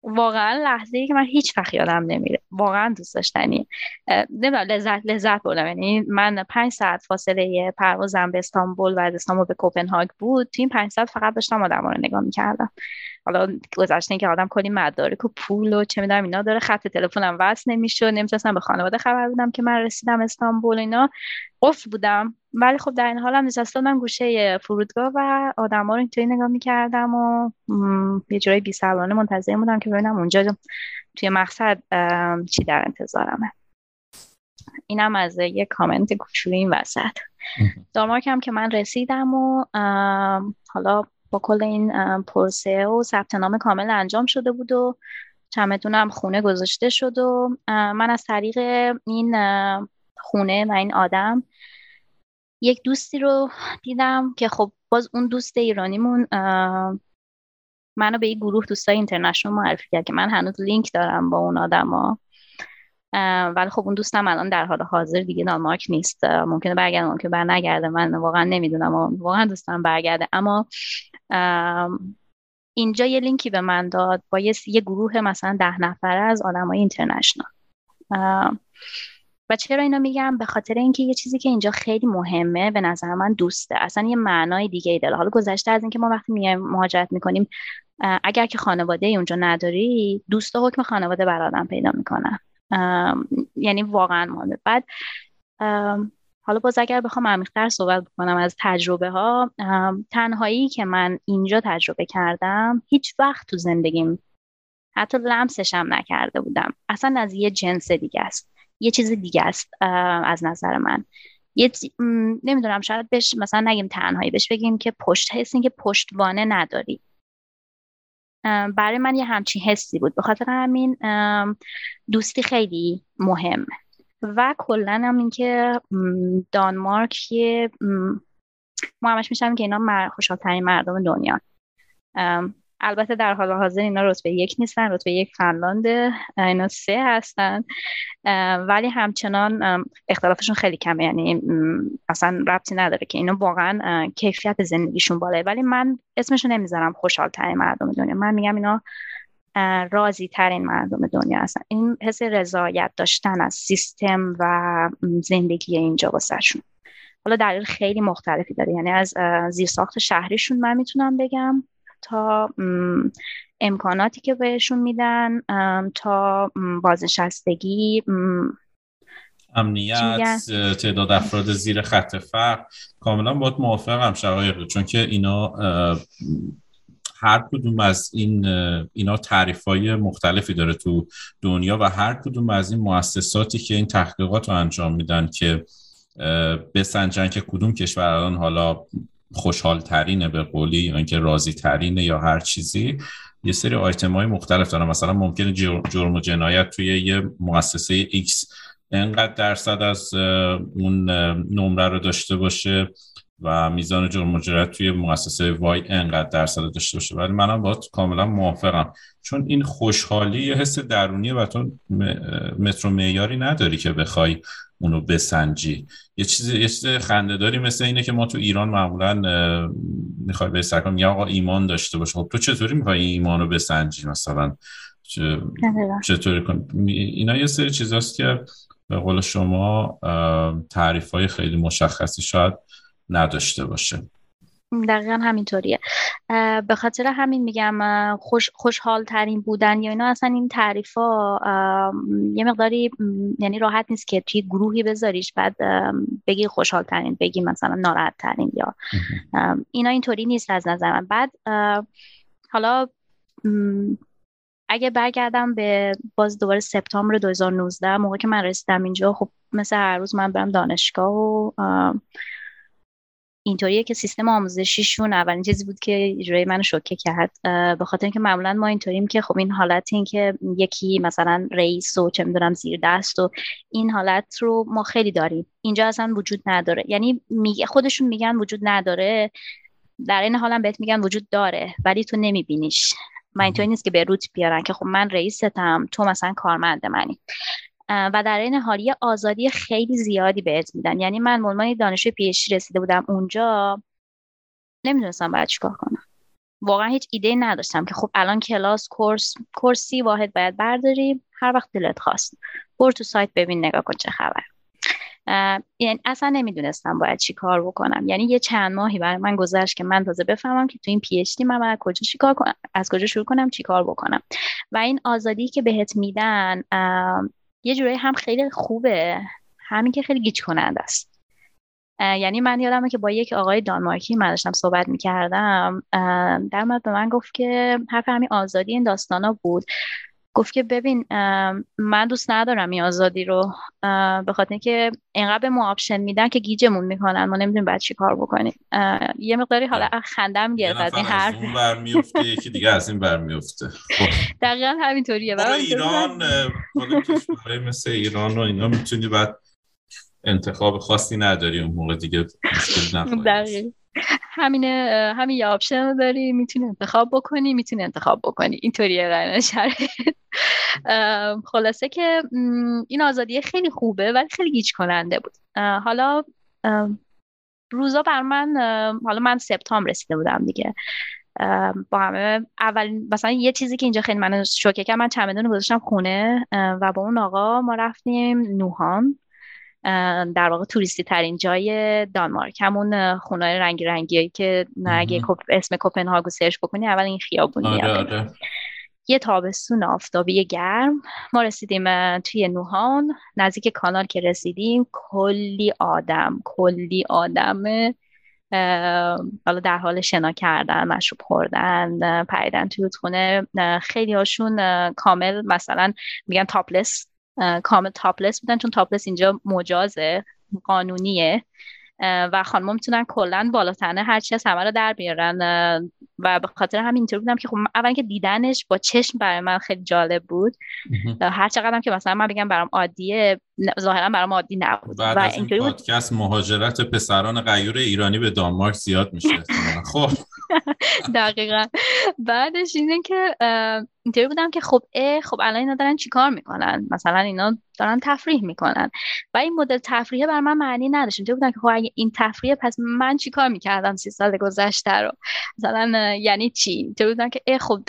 واقعا لحظه ای که من هیچ وقت یادم نمیره. واقعا دوست داشتنی. نمی‌دونم لذت لذت بردم. یعنی من پنج ساعت فاصله پروازم به استانبول و از استانبول به کوپنهاگ بود. تو این پنج ساعت فقط داشتم آدم رو نگاه می‌کردم. حالا گذشته که آدم کلی مدارک و پول و چه می‌دونم اینا داره خط تلفنم وصل نمی‌شد. نمی‌تونستم به خانواده خبر بدم که من رسیدم استانبول اینا. قفل بودم. ولی خب در این حالم نشسته بودم گوشه فرودگاه و آدما رو اینطوری نگاه می‌کردم و یه جورایی بی منتظر بودم که ببینم اونجا توی مقصد چی در انتظارمه. اینم از یه کامنت کوچولو این وسط. دانمارک هم که من رسیدم و حالا با کل این پروسه و ثبت نام کامل انجام شده بود و چمدونم خونه گذاشته شد و من از طریق این خونه و این آدم یک دوستی رو دیدم که خب باز اون دوست ایرانیمون منو به یک گروه دوستای اینترنشنال معرفی کرد که من هنوز لینک دارم با اون آدما. ولی خب اون دوستم الان در حال حاضر دیگه دانمارک نیست. ممکنه برگرده ممکنه بر نگرده من واقعا نمی‌دونم واقعا دوستم برگرده. اما اینجا یه لینکی به من داد با یه, گروه مثلا ده نفره از آدمای اینترنشنال. و چرا اینو میگم؟ به خاطر اینکه یه چیزی که اینجا خیلی مهمه به نظر من دوسته. اصلا یه معنای دیگه ای داره. حالا گذشته از اینکه ما وقتی میایم مهاجرت می‌کنیم اگر که خانواده اونجا نداری دوست حکم خانواده بر پیدا می‌کنن. یعنی واقعا مهمه. بعد حالا باز اگر بخوام عمیقتر صحبت بکنم از تجربه ها تنهایی که من اینجا تجربه کردم هیچ وقت تو زندگیم حتی لمسش هم نکرده بودم. اصلا از یه جنس دیگه است. یه چیز دیگه است از نظر من. یه نمی‌دونم شاید بهش مثلا نگیم تنهایی بهش بگیم که پشت حس که پشتوانه نداری. برای من یه همچین حسی بود. به خاطر همین دوستی خیلی مهم. و کلا هم اینکه دانمارک یه ما همش میشم که اینا خوشحالترین مردم دنیا. البته در حال حاضر اینا رتبه یک نیستن رتبه یک فنلاند اینا سه هستن. ولی همچنان اختلافشون خیلی کمه. یعنی اصلا ربطی نداره که اینا واقعا کیفیت زندگیشون بالاه ولی من اسمشو نمی‌ذارم خوشحال ترین مردم دنیا. من میگم اینا راضی ترین مردم دنیا هستن. این حس رضایت داشتن از سیستم و زندگی اینجا واسهشون حالا دلیل خیلی مختلفی داره. یعنی از زیرساخت شهریشون من می‌تونم بگم. تا امکاناتی که بهشون میدن تا بازنشستگی امنیت تعداد افراد زیر خط فقر. کاملا باید موافقم شقایق چون که اینا هر کدوم از این اینا تعریف های مختلفی داره تو دنیا و هر کدوم از این مؤسساتی که این تحقیقات رو انجام میدن که بسنجن که کدوم کشور الان حالا خوشحال ترینه به قولی یا اینکه راضی ترینه یا هر چیزی. یه سری آیتم های مختلف دارن. مثلا ممکنه جرم و جنایت توی یه مؤسسه X انقدر درصد از اون نمره رو داشته باشه. و میزان جرم و جنایت توی مؤسسه وای انقدر درصد داشته باشه. ولی منم با کاملا موافقم. چون این خوشحالی یه حس درونیه و تو مترو معیاری نداری که بخوای اونو بسنجی. یه چیز یه چیز خندهداری مثل اینه که ما تو ایران معمولا می‌خوای به سرکم یا آقا ایمان داشته باشه خب تو چطوری می‌خوای ایمان رو بسنجی مثلا؟ چطوری کن اینا یه سری چیزاست که به قول شما تعریف های خیلی مشخصی شاید نداشته باشه. دقیقا همینطوریه. به خاطر همین میگم خوش خوشحال ترین بودن یا اینا اصلا این تعریف ها یه مقداری یعنی راحت نیست که توی گروهی بذاریش بعد بگی خوشحال ترین بگی مثلا ناراحت ترین یا اینا اینطوری نیست از نظر من. بعد حالا اگه برگردم به باز دوباره سپتامبر 2019 موقع که من رسیدم اینجا خب مثل هر روز من برم دانشگاه و اینطوریه که سیستم آموزشیشون اولین چیزی بود که اجرای منو شوکه کرد. به خاطر اینکه معمولا ما اینطوریم که خب این حالت این که یکی مثلا رئیس و چه می‌دونم زیر دست و این حالت رو ما خیلی داریم. اینجا اصلا وجود نداره. یعنی میگه خودشون میگن وجود نداره. در این حالم بهت میگن وجود داره ولی تو نمیبینیش. من اینطوری نیست که به روت بیارن که خب من رئیستم تو مثلا کارمند منی. و در این حال آزادی خیلی زیادی بهت میدن. یعنی من عنوان دانشجوی پیشی رسیده بودم اونجا نمی‌دونستم باید چیکار کنم. واقعا هیچ ایده نداشتم که خب الان کلاس کورس کورسی واحد باید برداری هر وقت دلت خواست. برو تو سایت ببین نگاه کن چه خبر. یعنی اصلا نمی‌دونستم باید چی کار بکنم. یعنی یه چند ماهی برای من گذشت که من تازه بفهمم که تو این پی اچ دی من باید کجا چیکار کنم از کجا شروع کنم چیکار بکنم. و این آزادی که بهت میدن یه جورایی هم خیلی خوبه. همین که خیلی گیج کننده است. یعنی من یادمه که با یک آقای دانمارکی من داشتم صحبت می‌کردم در به من گفت که حرف همین آزادی این داستانا بود. گفت که ببین من دوست ندارم این آزادی رو به خاطر اینکه اینقدر به ما آپشن میدن که گیجمون می‌کنن ما نمی‌دونیم بعد چی کار بکنیم. یه مقداری حالا خندم گرفت از این حرف. اون برمیفته یکی دیگه از این برمیفته خب. دقیقا همینطوریه. ایران مثل ایران و اینا می‌تونی بعد انتخاب خاصی نداری اون موقع دیگه مشکل همینه همین یه option رو داری می‌تونی انتخاب بکنی می‌تونی انتخاب بکنی. اینطوریه قرن خلاصه که این آزادی خیلی خوبه ولی خیلی گیج کننده بود. حالا روزا بر من حالا من سپتامبر رسیده بودم دیگه. با همه اول مثلا یه چیزی که اینجا خیلی من شوکه کرد من چمدون گذاشتم خونه و با اون آقا ما رفتیم نیهاون. در واقع توریستی ترین جای دانمارک. همون خونه رنگی رنگی که اگه اسم کوپنهاگو سرچ بکنی اول این خیابون آره آره. یه تابستون آفتابی گرم. ما رسیدیم توی نوهان. نزدیک کانال که رسیدیم کلی آدم کلی آدم حالا در حال شنا کردن مشروب خوردن پریدن توی خونه خیلی هاشون کامل مثلا میگن تاپلس کامل تاپلس بودن چون تاپلس اینجا مجازه قانونیه. و خانم می‌تونن کلا بالاتنه هرچی از همه رو در بیارن. و به خاطر همین اینطور بودم که خب اول که دیدنش با چشم برای من خیلی جالب بود. هر چقدرم که مثلا من بگم برام عادیه ظاهرا برام عادی نبود. بعد و از این پادکست مهاجرت پسران غیور ایرانی به دانمارک زیاد میشه. خب. دقیقا. بعدش اینه که اینطوری بودم که خب اه خب الان اینا دارن چیکار می‌کنن؟ مثلا اینا دارن تفریح می‌کنن. و این مدل تفریحه بر من معنی نداشت. اینطوری بودم که خب اگه این تفریحه پس من چیکار می‌کردم سی سال گذشته رو؟ مثلا یعنی چی؟ اینطوری بودم که اه خب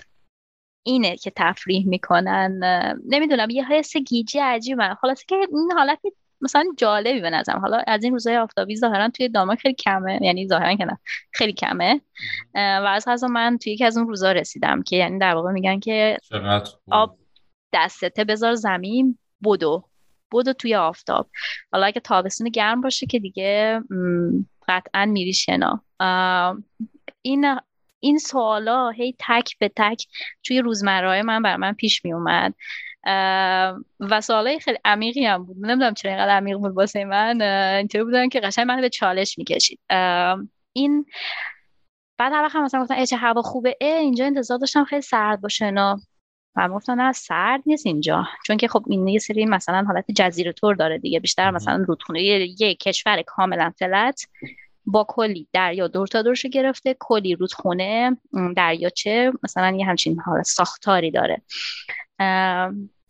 اینه که تفریح می‌کنن نمی‌دونم یه حس گیجی عجیبه. خلاصه که این حالت مثلا جالبی به نظرم. حالا از این روزهای آفتابی ظاهرا توی دانمارک خیلی کمه یعنی ظاهرا که نه خیلی کمه. و از غذا من توی یکی از اون روزا رسیدم که یعنی در واقع میگن که آب دستته بذار زمین بدو. بدو توی آفتاب. حالا اگه تابستون گرم باشه که دیگه قطعا میری شنا این این سوالا هی تک به تک توی روزمره من بر من پیش می اومد و سوالای خیلی عمیقی هم بود. نمی‌دونم چرا اینقدر عمیق بود واسه من. اینطوری بودن که قشنگ من به چالش می‌کشید. این بعد هر وقت مثلا گفتن چه هوا خوبه. ای اینجا انتظار داشتم خیلی سرد باشه نه و گفتن نه سرد نیست اینجا. چون که خب این یه سری مثلا حالت جزیره طور داره دیگه. بیشتر مثلا رودخونه یه کشور کاملا فلت. با کلی دریا دور تا دورش گرفته کلی رودخونه دریاچه مثلا یه همچین حالت ساختاری داره.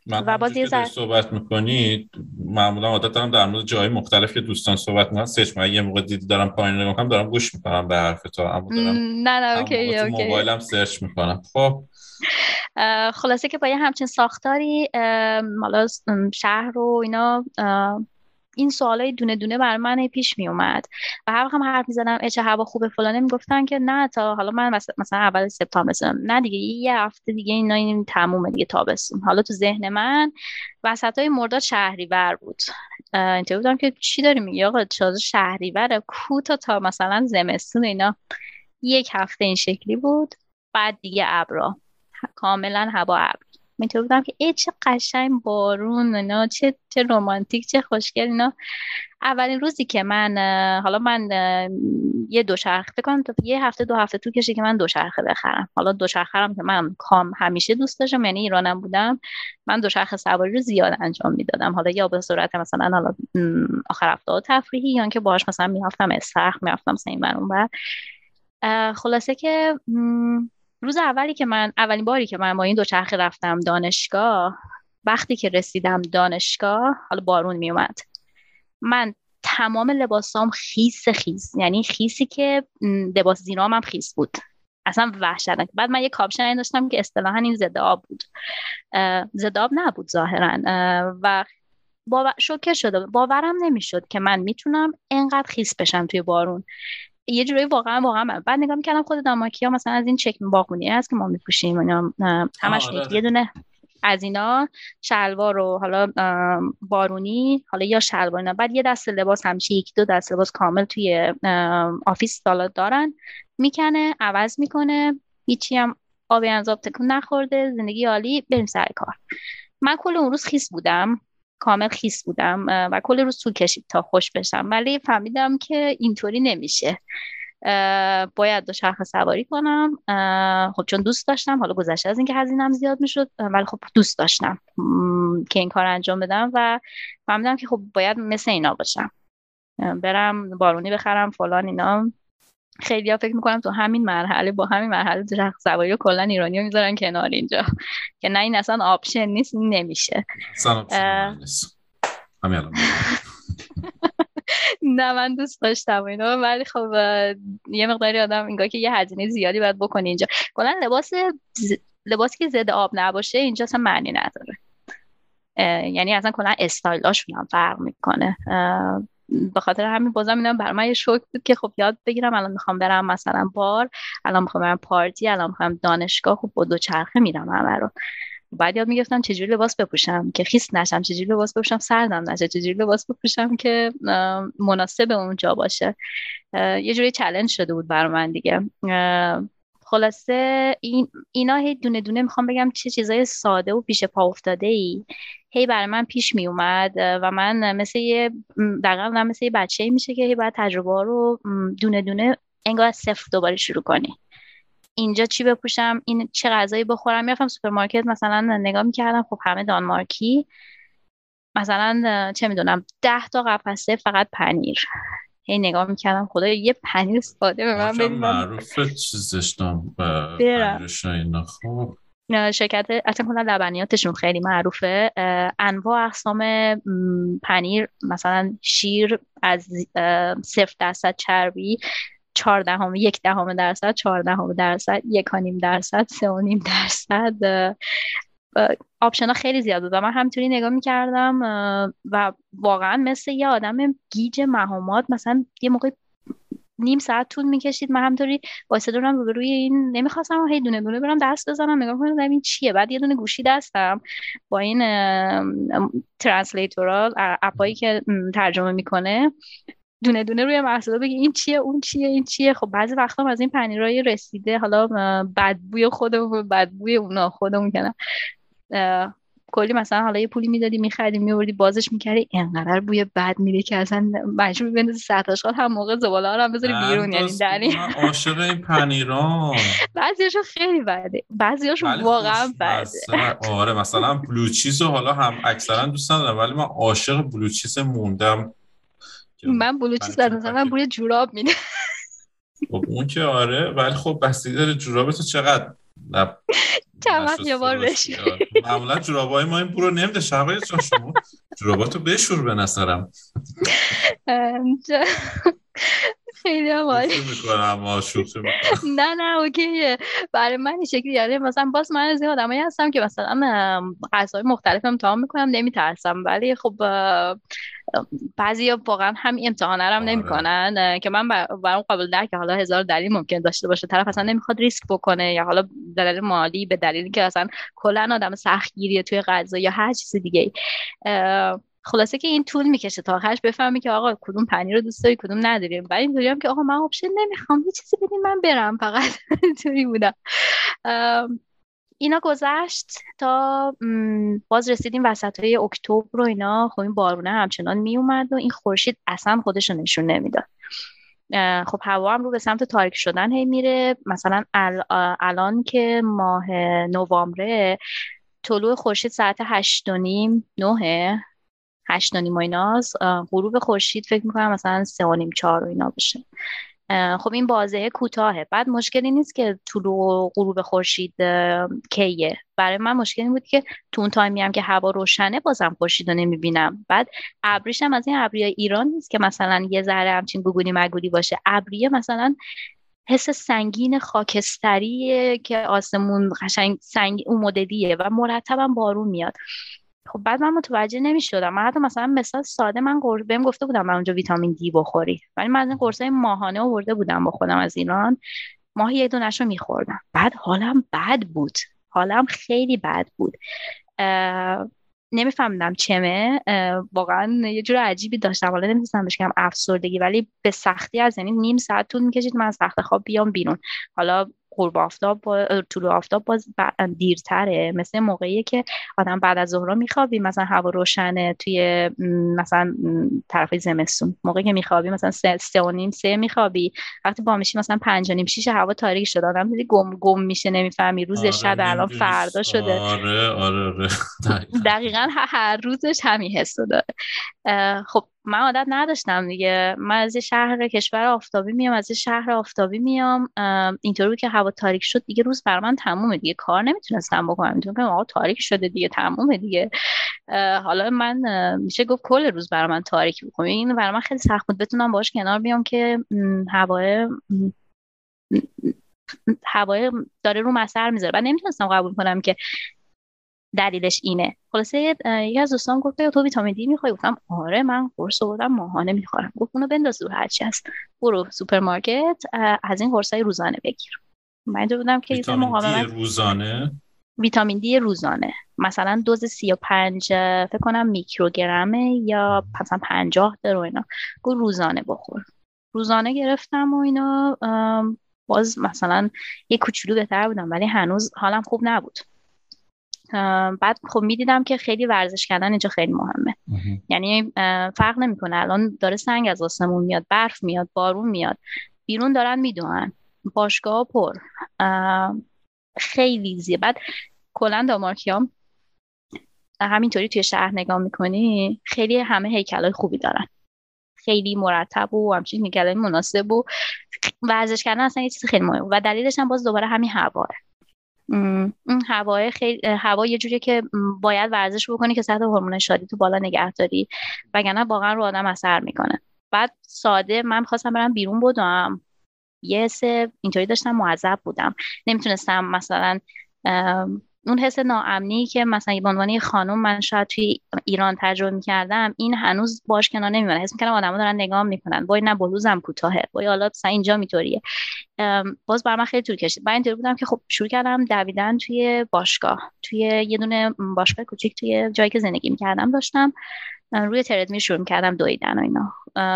و باز یه صحبت می‌کنی معمولا عادت دارم در مورد جای مختلف که دوستان صحبت می‌کنن search من یه موقع دیدی دارم پایین نگاه می‌کنم دارم گوش می‌کنم به حرف تو اما دارم نه نه OK OK. موبایلم search می‌کنم. خب. خلاصه که با یه همچین ساختاری حالا شهر و اینا این سوالای دونه دونه بر من پیش می اومد و هر هم حرف می‌زدم چه هوا خوبه فلانه می‌گفتن که نه تا حالا من مثلا اول سپتامبر رسیدم نه دیگه یه هفته دیگه اینا این تمومه دیگه تابستون. حالا تو ذهن من وسط های مرداد شهریور بود. اینطوری بودم که چی داری میگی آقا؟ شهری شهریور کو تا تا مثلا زمستون اینا یک هفته این شکلی بود بعد دیگه ابرا. کاملا هوا ابر. اینطور بودم که ای چه قشنگ بارون اینا چه چه رومانتیک چه خوشگل اینا. اولین روزی که من حالا من یه دوچرخه فکر کنم یه هفته دو هفته تو کشی که من دوچرخه بخرم. حالا دوچرخه هم که من کام همیشه دوست داشتم یعنی ایرانم بودم. من دوچرخه سواری رو زیاد انجام می‌دادم. حالا یا به صورت مثلا حالا آخر هفته تفریحی یا که باهاش مثلا می‌رفتم استخر می‌رفتم مثلا این بر خلاصه که روز اولی که من اولین باری که من با این دوچرخه رفتم دانشگاه وقتی که رسیدم دانشگاه حالا بارون میومد من تمام لباسام خیس خیس یعنی خیسی که لباس زیرام هم خیس بود. اصلا وحشتناک. بعد من یه کاپشن داشتم که اصطلاحا این ضد آب بود. ضد آب نبود ظاهرا. و باور... شوکه شده. باورم نمی‌شد که من می‌تونم انقدر خیس بشم توی بارون. یه جوری واقعا واقعا من. بعد نگاه می‌کردم خود داماکی ها مثلا از این چکم باغونی هست که ما میپوشیم اینا همش آره. یه دونه از اینا شلوار رو حالا بارونی حالا یا شلوار اینا. بعد یه دست لباس همیشه یک دو دست لباس کامل توی office حالا دارن. می‌کنه عوض می‌کنه. هیچی هم آب از آب تکون نخورده. زندگی عالی. بریم سر کار. من کل اون روز خیس بودم. کامل خیس بودم و کل روز طول کشید تا خشک بشم. ولی فهمیدم که اینطوری نمیشه. باید دوچرخه سواری کنم. خب چون دوست داشتم حالا گذشته از اینکه هزینم زیاد می‌شد ولی خب دوست داشتم که این کار انجام بدم و فهمیدم که خب باید مثل اینا باشم. برم بارونی بخرم فلان اینا. خیلی ها فکر می‌کنم تو همین مرحله با همین مرحله شرخ سواری کلا ایرانی ها می‌ذارن کنار اینجا. که نه این اصلا آپشن نیست نمیشه. نه من دوست داشتم اینا ولی خب یه مقداری آدم اینگاه که یه هزینه زیادی باید بکنی اینجا. کلا لباس لباسی که ضد آب نباشه اینجا اصلا معنی نداره. یعنی اصلا کلا استایلاشون هم فرق می‌کنه. به خاطر همین بازم اینا بر یه شوک بود که خب یاد بگیرم الان می‌خوام برم مثلا بار الان می‌خوام برم پارتی الان می‌خوام دانشگاه خب با دو چرخه میرم همه رو. بعد یاد می‌گفتم چجوری لباس بپوشم که خیس نشم چجوری لباس بپوشم سردم نشه چجوری لباس بپوشم که مناسب اونجا باشه. یه جوری چلنج شده بود بر من دیگه. خلاصه این اینا هی دونه دونه می‌خوام بگم چه چیزای ساده و پیش پا افتاده ای هی برای من پیش می اومد و من مثل یه دقیقا مثل یه بچه میشه که هی باید تجربه رو دونه دونه انگار از صفر دوباره شروع کنی. اینجا چی بپوشم؟ این چه غذایی بخورم؟ می‌رفتم سوپرمارکت مثلا نگاه می‌کردم خب همه دانمارکی. مثلا چه می‌دونم ده تا قفسه فقط پنیر. هی نگاه می‌کردم خدا یه پنیر ساده به من بدید معروف چیزش خب. شرکت اصلا کلا لبنیاتشون خیلی معروفه. انواع اقسام پنیر مثلا شیر از صفر درصد چربی چهار دهم یک دهم درصد چهار دهم درصد یک نیم درصد سه و نیم درصد option ها خیلی زیاد بود و من همینطوری نگاه می‌کردم و واقعا مثل یه آدم گیج و مات مثلا یه موقع نیم ساعت طول می‌کشید من همطوری واسه دارم روی این نمی‌خواستم هی دونه دونه برم دست بزنم نگاه کنم این چیه؟ بعد یه دونه گوشی دستم با این ترنسلیتورال اپایی که ترجمه می‌کنه دونه دونه روی محصول بگی این چیه اون چیه این چیه. خب بعضی وقتا از این پنیرای رسیده حالا بدبوی خودمون بدبوی اونا خودمون کنم کلی مثلا حالا یه پولی می‌دادی میخریدی میوردی بازش می‌کردی انقدر بوی بد میده که اصلا مجبور بندازی سطح آشغال هم موقع زباله ها هم بذاری بیرون یعنی دنی. عاشق این پنیران. بعضیاشو خیلی بده. بعضیاشو واقعا بده. آره مثلا بلوچیز حالا هم اکثرا دوست ندارم ولی من عاشق بلوچیز موندم. من بلوچیز بعد مثلا من بوی جوراب میده. خب اون که آره ولی خب بسیده داره جوراب تو چقدر چند وقت یه بار بشی معمولا جورابای ما این برو نمیده شبای جان شما. جوراباتو بشور به نظرم. خیلی عالی. می‌کنم نه نه اوکیه. برای من این شکلی یعنی مثلا باز من از این آدمایی هستم که مثلا غذای مختلف امتحان می‌کنم نمیترسم. ولی خب بعضی واقعا هم امتحان هم آره. نمی‌کنن. که من برام قابل درک حالا هزار دلیل ممکن داشته باشه. طرف اصلا نمی‌خواد ریسک بکنه یا حالا دلیل مالی به دلیلی که اصلا کلا آدم سختگیریه توی غذا یا هر چیز دیگه خلاصه که این طول می‌کشه تا آخرش بفهمی که آقا کدوم پنیر رو دوست داری کدوم نداری من اینطوریم که آقا من option نمی‌خوام یه چیزی بدین من برم. فقط توی بودم. اینا گذشت تا باز رسیدیم وسط های اکتبر و اینا. خب این بارونه همچنان میومد و این خورشید اصلا خودش رو نشون نمی‌داد. خب هوا هم رو به سمت تاریک شدن هی میره. مثلا الان که ماه نوامبره طلوع خورشید ساعت هشت و نیم نوه هشت و ایناست غروب خورشید فکر می‌کنم مثلا سه و نیم چهار و اینا بشه خب این بازه کوتاهه. بعد مشکلی نیست که طلوع غروب خورشید کیه. برای من مشکلی بود که تو اون تایمی هم که هوا روشنه بازم خورشید رو نمی‌بینم. بعد ابریش هم از این ابریای ایران نیست که مثلا یه ذره همچین گوگونی مگولی باشه. ابریه مثلا حس سنگین خاکستریه که آسمون قشنگ سنگ اون مدلیه و مرتبا بارون میاد. خب بعد من متوجه نمی‌شدم. من حتی مثلا مثال ساده من قرص بهم گفته بودم من اونجا ویتامین دی بخوری. ولی من از این قرصای ماهانه آورده بودم با خودم از ایران. ماهی یه دونش رو میخوردم. بعد حالم بد بود. حالم خیلی بد بود. نمیفهمیدم چمه. واقعا یه جور عجیبی داشتم. حالا نمی‌تونستم بهش افسردگی ولی به سختی از یعنی نیم ساعت طول می‌کشید من از تخت خواب بیام بیرون. حالا غروب آفتاب طلوع آفتاب باز دیرتره. مثل موقعی که آدم بعد از ظهر میخوابی مثلا هوا روشنه توی مثلا طرف زمستون. موقعی که میخوابی مثلا سه, سه و نیم سه میخوابی. وقتی با میشی مثلا پنج و نیم شیش هوا تاریک شده. آدم دیدی گم گم میشه نمی‌فهمی. روز آره شب الان فردا شده. آره آره, آره. دقیقا. هر روزش همین حس داره. خب من عادت نداشتم دیگه. من از شهر کشور آفتابی میام از شهر آفتابی میام. اینطوری که هوا تاریک شد دیگه روز بر من تمومه دیگه. کار نمی‌تونستم بکنم. می‌تونم آقا تاریک شده دیگه تمومه دیگه. حالا من میشه گفت کل روز بر من تاریک بکنم. این برای من خیلی سخت بود. بتونم باش کنار بیام که هوای هوای داره رو مسر می‌ذاره. و نمی‌تونستم قبول کنم که دلیلش اینه. خلاصه یکی از دوستان گفت تو ویتامین دی می‌خوای؟ گفتم آره من قرص آوردم ماهانه می‌خورم. گفت اونو بنداز دور هرچی هست. برو سوپرمارکت از این قرصای روزانه بگیر. من بودم که ویتامین دی روزانه؟ ویتامین دی روزانه. مثلا دوز 35 فکر کنم میکروگرمه یا مثلا 50 در اینا. گفت روزانه بخور. روزانه گرفتم و اینا باز مثلا یه کوچولو بهتر بودم ولی هنوز حالم خوب نبود. بعد خب می‌دیدم که خیلی ورزش کردن اینجا خیلی مهمه. یعنی فرق نمی‌کنه. الان داره سنگ از آسمون میاد برف میاد بارون میاد. بیرون دارن می‌دونن. باشگاه پر. خیلی زیه بعد کلا دامارکیام همینطوری توی شهر نگاه می‌کنی خیلی همه هیکلای خوبی دارن. خیلی مرتب و همچین هیکلای مناسب و ورزش کردن اصلا یه چیز خیلی مهمه. و دلیلش هم باز دوباره همین هواه اون هوای خیلی هوا یه جوریه که باید ورزش بکنی که سطح هورمون شادی تو بالا نگه داری وگرنه واقعا رو آدم اثر می‌کنه. بعد ساده من خواستم برم بیرون بودم. یه سه اینطوری داشتم معذب بودم. نمی‌تونستم مثلا اون حس ناامنی که مثلا به عنوان خانم من شاید توی ایران تجربه می‌کردم این هنوز باش کنار نمیمونه. حس می‌کردم آدما دارن نگاه می‌کنن. وای نه بلوزم کوتاهه. وای حالا مثلا اینجا میطوریه. باز بر من خیلی طول کشید. من اینطوری بودم که خب شروع کردم دویدن توی باشگاه. توی یه دونه باشگاه کوچیک توی جایی که زندگی می‌کردم داشتم. روی تردمیل شروع کردم دویدن و اینا.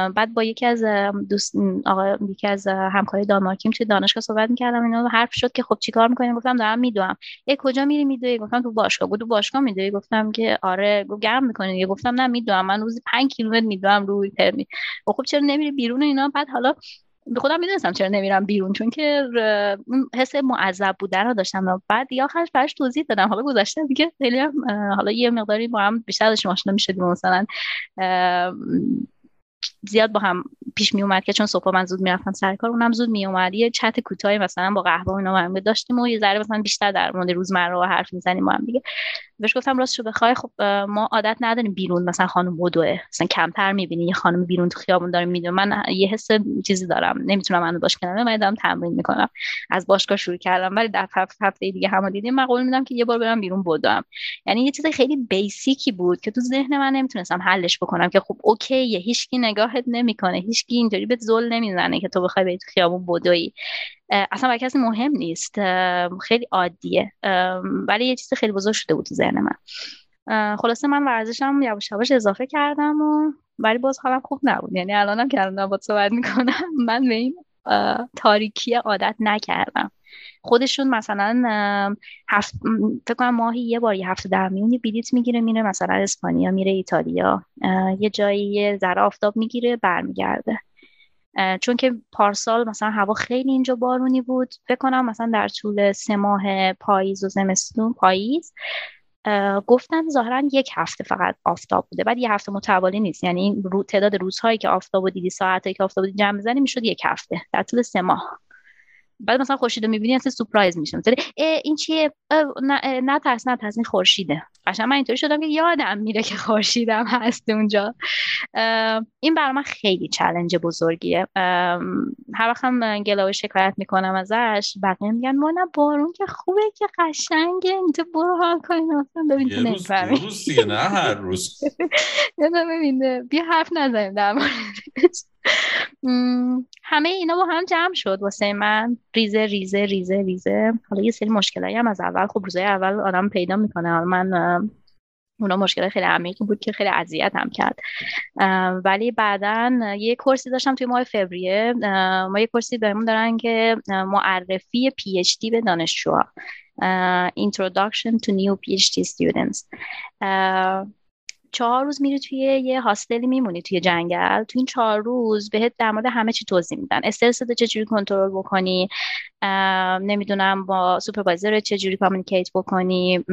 بعد با یکی از دوست آقا یکی از همکاری دانمارکیم توی دانشگاه صحبت می‌کردم اینا حرف شد که خب چیکار می‌کنیم گفتم دارم میدوام ای کجا میری میدوی؟ گفتم تو باشگاه. بود تو باشگاه میدوی؟ گفتم که آره. گفت گرم می‌کنی گفتم نه میدوام من روزی 5 کیلومتر میدوام روی ترمی خب چرا نمیری بیرون اینا؟ بعد حالا به خودم می‌دونستم چرا نمیرم بیرون چون که اون حس معذب بودن رو داشتم بعد یا آخرش براش توضیح دادم حالا گذاشته دیگه خیلی حالا یه مقداری با هم بیشتر داشتیم آشنا می‌شدیم مثلا زیاد با هم پیش می اومد که چون صبح من زود می‌رفتم سر کار اونم زود می اومد یه چت کوتاهی مثلا با قهوه اینا هم داشتیم و یه ذره مثلا بیشتر در مورد روزمره و حرف می‌زنیم با هم دیگه. بهش گفتم راست شو بخوای خب ما عادت نداریم بیرون مثلا خانم بدوه. مثلا کمتر می‌بینی یه خانم بیرون تو خیابون داره می‌دونه من یه حس چیزی دارم. نمی‌تونم منو باش کنم من دارم تمرین می‌کنم. از باشگاه شروع کردم ولی در هفته دیگه هم دیدیم. من قول میدم که یه بار برم بیرون بدوم. یعنی یه چیز خیلی بیسیکی بود که تو ذهن من نمی‌تونستم حلش بکنم که خب اوکیه هیچکی نگاهت نمی‌کنه. هیچکی اینطوری به زل نمی‌زنه که تو بخوای بری تو خیابون بدوی اصلا برای کسی مهم نیست. خیلی عادیه. ولی یه چیز خیلی بزرگ شده بود تو ذهن من. خلاصه من ورزشم یواش یواش اضافه کردم و ولی باز حالم خوب نبود. یعنی الانم که الان با صحبت می‌کنم من به این تاریکی عادت نکردم. خودشون مثلا هفت فکر کنم ماهی یه بار یه هفته در میون یه بلیت می‌گیره میره مثلا اسپانیا میره ایتالیا. یه جایی یه ذره آفتاب می‌گیره برمیگرده. چون که پارسال مثلا هوا خیلی اینجا بارونی بود. فکر کنم مثلا در طول سه ماه پاییز و زمستون پاییز گفتن ظاهرا یک هفته فقط آفتاب بوده بعد یه هفته متوالی نیست. یعنی رو تعداد روزهایی که آفتاب دیدی ساعتایی که آفتاب دیدی جمع بزنی می‌شد یک هفته. در طول سه ماه. بعد مثلا خورشید رو می‌بینی اصلا سورپرایز میشه مثلا این چیه؟ نه نه ترس نه ترس این خورشیده. قشنگ من اینطوری شدم که یادم میره که خورشیدم هست اونجا. این برای من خیلی چلنج بزرگیه. هر وقت هم گلا و شکایت می‌کنم ازش بقیه میگن ما نه بارون که خوبه که قشنگه اینجا برو حال کنیم مثلا ببین تو نمی‌فهمی. نه هر روز. ببین بیا حرف نزنیم در همه اینا با هم جمع شد واسه من. ریزه ریزه ریزه ریزه. حالا یه سری مشکلایی هم از اول. خب روزای اول آدم پیدا می‌کنه. من اونا مشکل خیلی عمیقی بود که خیلی اذیت هم کرد. ولی بعدا یه کورسی داشتم توی ماه فوریه. ما یه کورسی بهمون دارن که معرفی پی اچ دی به دانشجوها. Introduction to New PhD Students. چهار روز میری توی یه هاستلی میمونی توی جنگل. تو این چهار روز بهت در مورد همه چی توضیح میدن. استرس رو چجوری کنترل بکنی؟ نمی‌دونم با supervisor چجوری communicate بکنی؟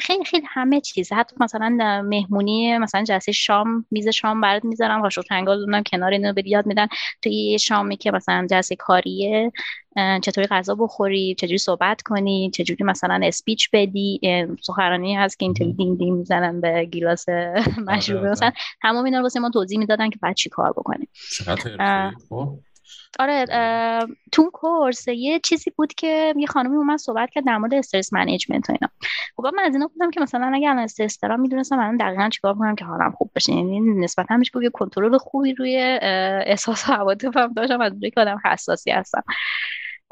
خیلی خیلی همه چیز. حتی مثلا مهمونی مثلا جلسه شام میز شام برات می‌ذارن قاشق چنگال کنار اینو بهت یاد میدن. توی یه شامی که مثلا جلسه کاریه. چطوری غذا بخوری؟ چجوری صحبت کنی؟ چجوری مثلا speech بدی؟ سخنرانی هست که اینطوری دین دین می‌زنن به گیلاس آره، مثلا آره. تمام اینا رو واسه ما توضیح می‌دادن که بعد چی کار بکنیم آره تو کورس یه چیزی بود که یه خانمی اومد صحبت کرد در مورد استرس منیجمنت و اینا. خب من از اینا بودم که مثلا اگه الان استرس دارم می‌دونستم من دقیقا چیکار کنم که حالم خوب بشه. یعنی نسبتا میشه یه کنترل خوبی روی احساس و عواطفم داشتم. از که آدم حساسی هستم.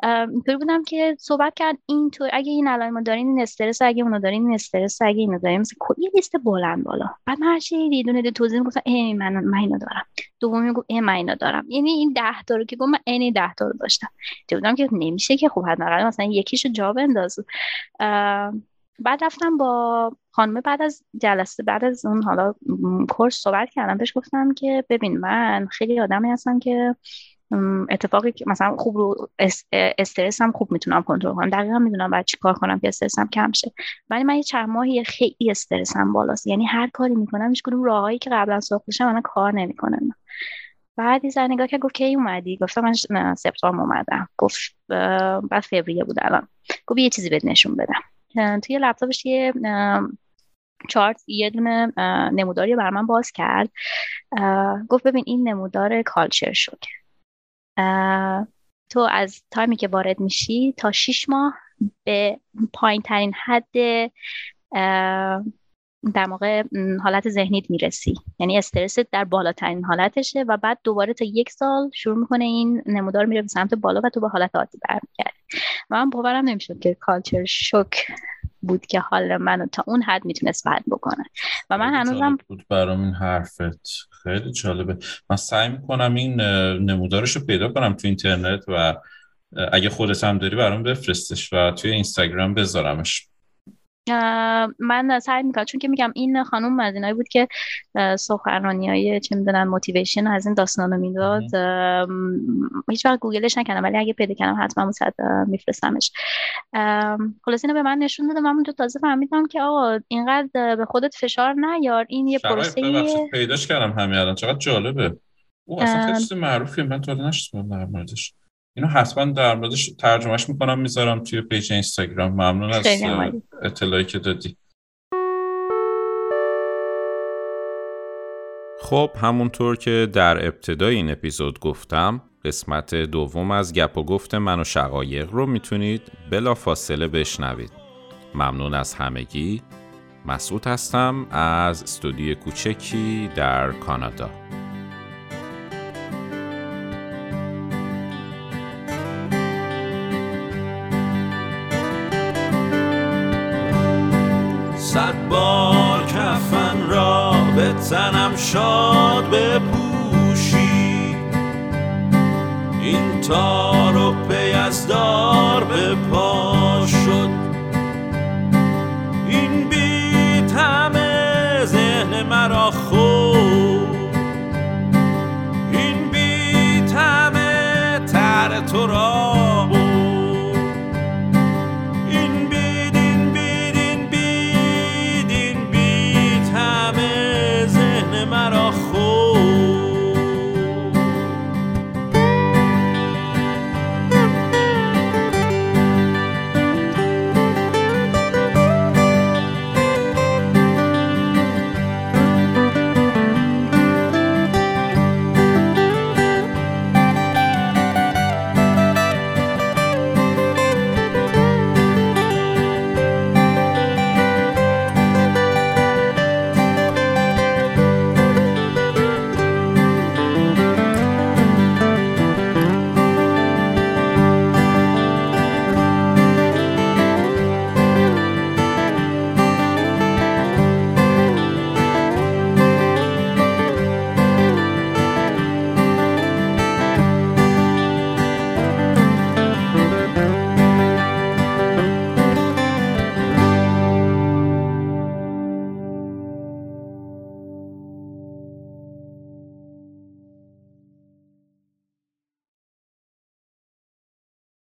اینطوری بودم که صحبت کرد اینطور اگه این علائم ما دارین این استرس اگه اونو دارین این استرس اگه اینو دارین مثلا یه لیست بلند بالا. بعد هر چی یه دونه توضیح می‌گفتم ای من من اینو دارم. دومی گفت ای من اینو دارم. یعنی این 10 تا رو که گفت من عین 10 تا رو داشتم. بودم که نمیشه که خوب حداقل مثلا یکیشو جا بنداز بعد رفتم با خانم بعد از جلسه بعد از اون حالا کورس صحبت کردم بهش گفتم که ببین من خیلی آدمی هستم که اتفاقی که مثلا خوب رو استرس هم خوب می‌تونم کنترل کنم. دقیقا می‌دونم بعد چی کار کنم که استرسم کم شه. ولی من یه چند ماهی خیلی استرسم بالاست. یعنی هر کاری می‌کنم هیچ کدوم راههایی که قبلا ساخته من کار نمی‌کنه بعد یه نگاه که گفت کی اومدی؟ گفتم من سپتامبر اومدم. گفت بعد فوریه بود الان. گفت یه چیزی بهت نشون بدم. توی لپتاپش یه چارت یه دونه نموداری بر باز کرد. گفت ببین این نمودار کالچر شوک تو از تایمی که وارد میشی تا 6 ماه به پایین ترین حد در موقع حالت ذهنیت می‌رسی. یعنی استرست در بالاترین حالتشه و بعد دوباره تا یک سال شروع می‌کنه این نمودار میره به سمت بالا و تو به حالت عادی برمیگردی. و من باورم نمی‌شد که کالچر شوک بود که حال منو تا اون حد می‌تونست بد بکنه. و من هنوزم بود برام این حرفت. خیلی جالبه. من سعی می‌کنم این نمودارش رو پیدا کنم تو اینترنت و اگه خودت هم داری برام بفرستش و توی اینستاگرام بذارمش. من سعی می‌کنم چون که میگم این خانم از اینایی بود که سخنرانی های چه می‌دونم motivation از این داستان رو می‌داد هیچ وقت گوگلش نکردم ولی اگه پیدا کردم حتما میفرستمش. خلاصه اینو به من نشون داده من تازه فهمیدم که آقا اینقدر به خودت فشار نیار این یه پروسه پیداش کردم همین الان چقدر جالبه. او اصلا خیلی معروفیه من تا نشستم در موردش. اینو حتما در موردش ترجمهش می‌کنم می‌ذارم توی page اینستاگرام. ممنون از اطلاعی که دادی. خب همونطور که در ابتدای این اپیزود گفتم قسمت دوم از گپ و گفت من و شقایق رو می‌تونید بلا فاصله بشنوید. ممنون از همگی. مسعود هستم از استودیو کوچکی در کانادا. صد بار کفن را به تنم شاد بپوشی. این تار و پی از دار به پا شد.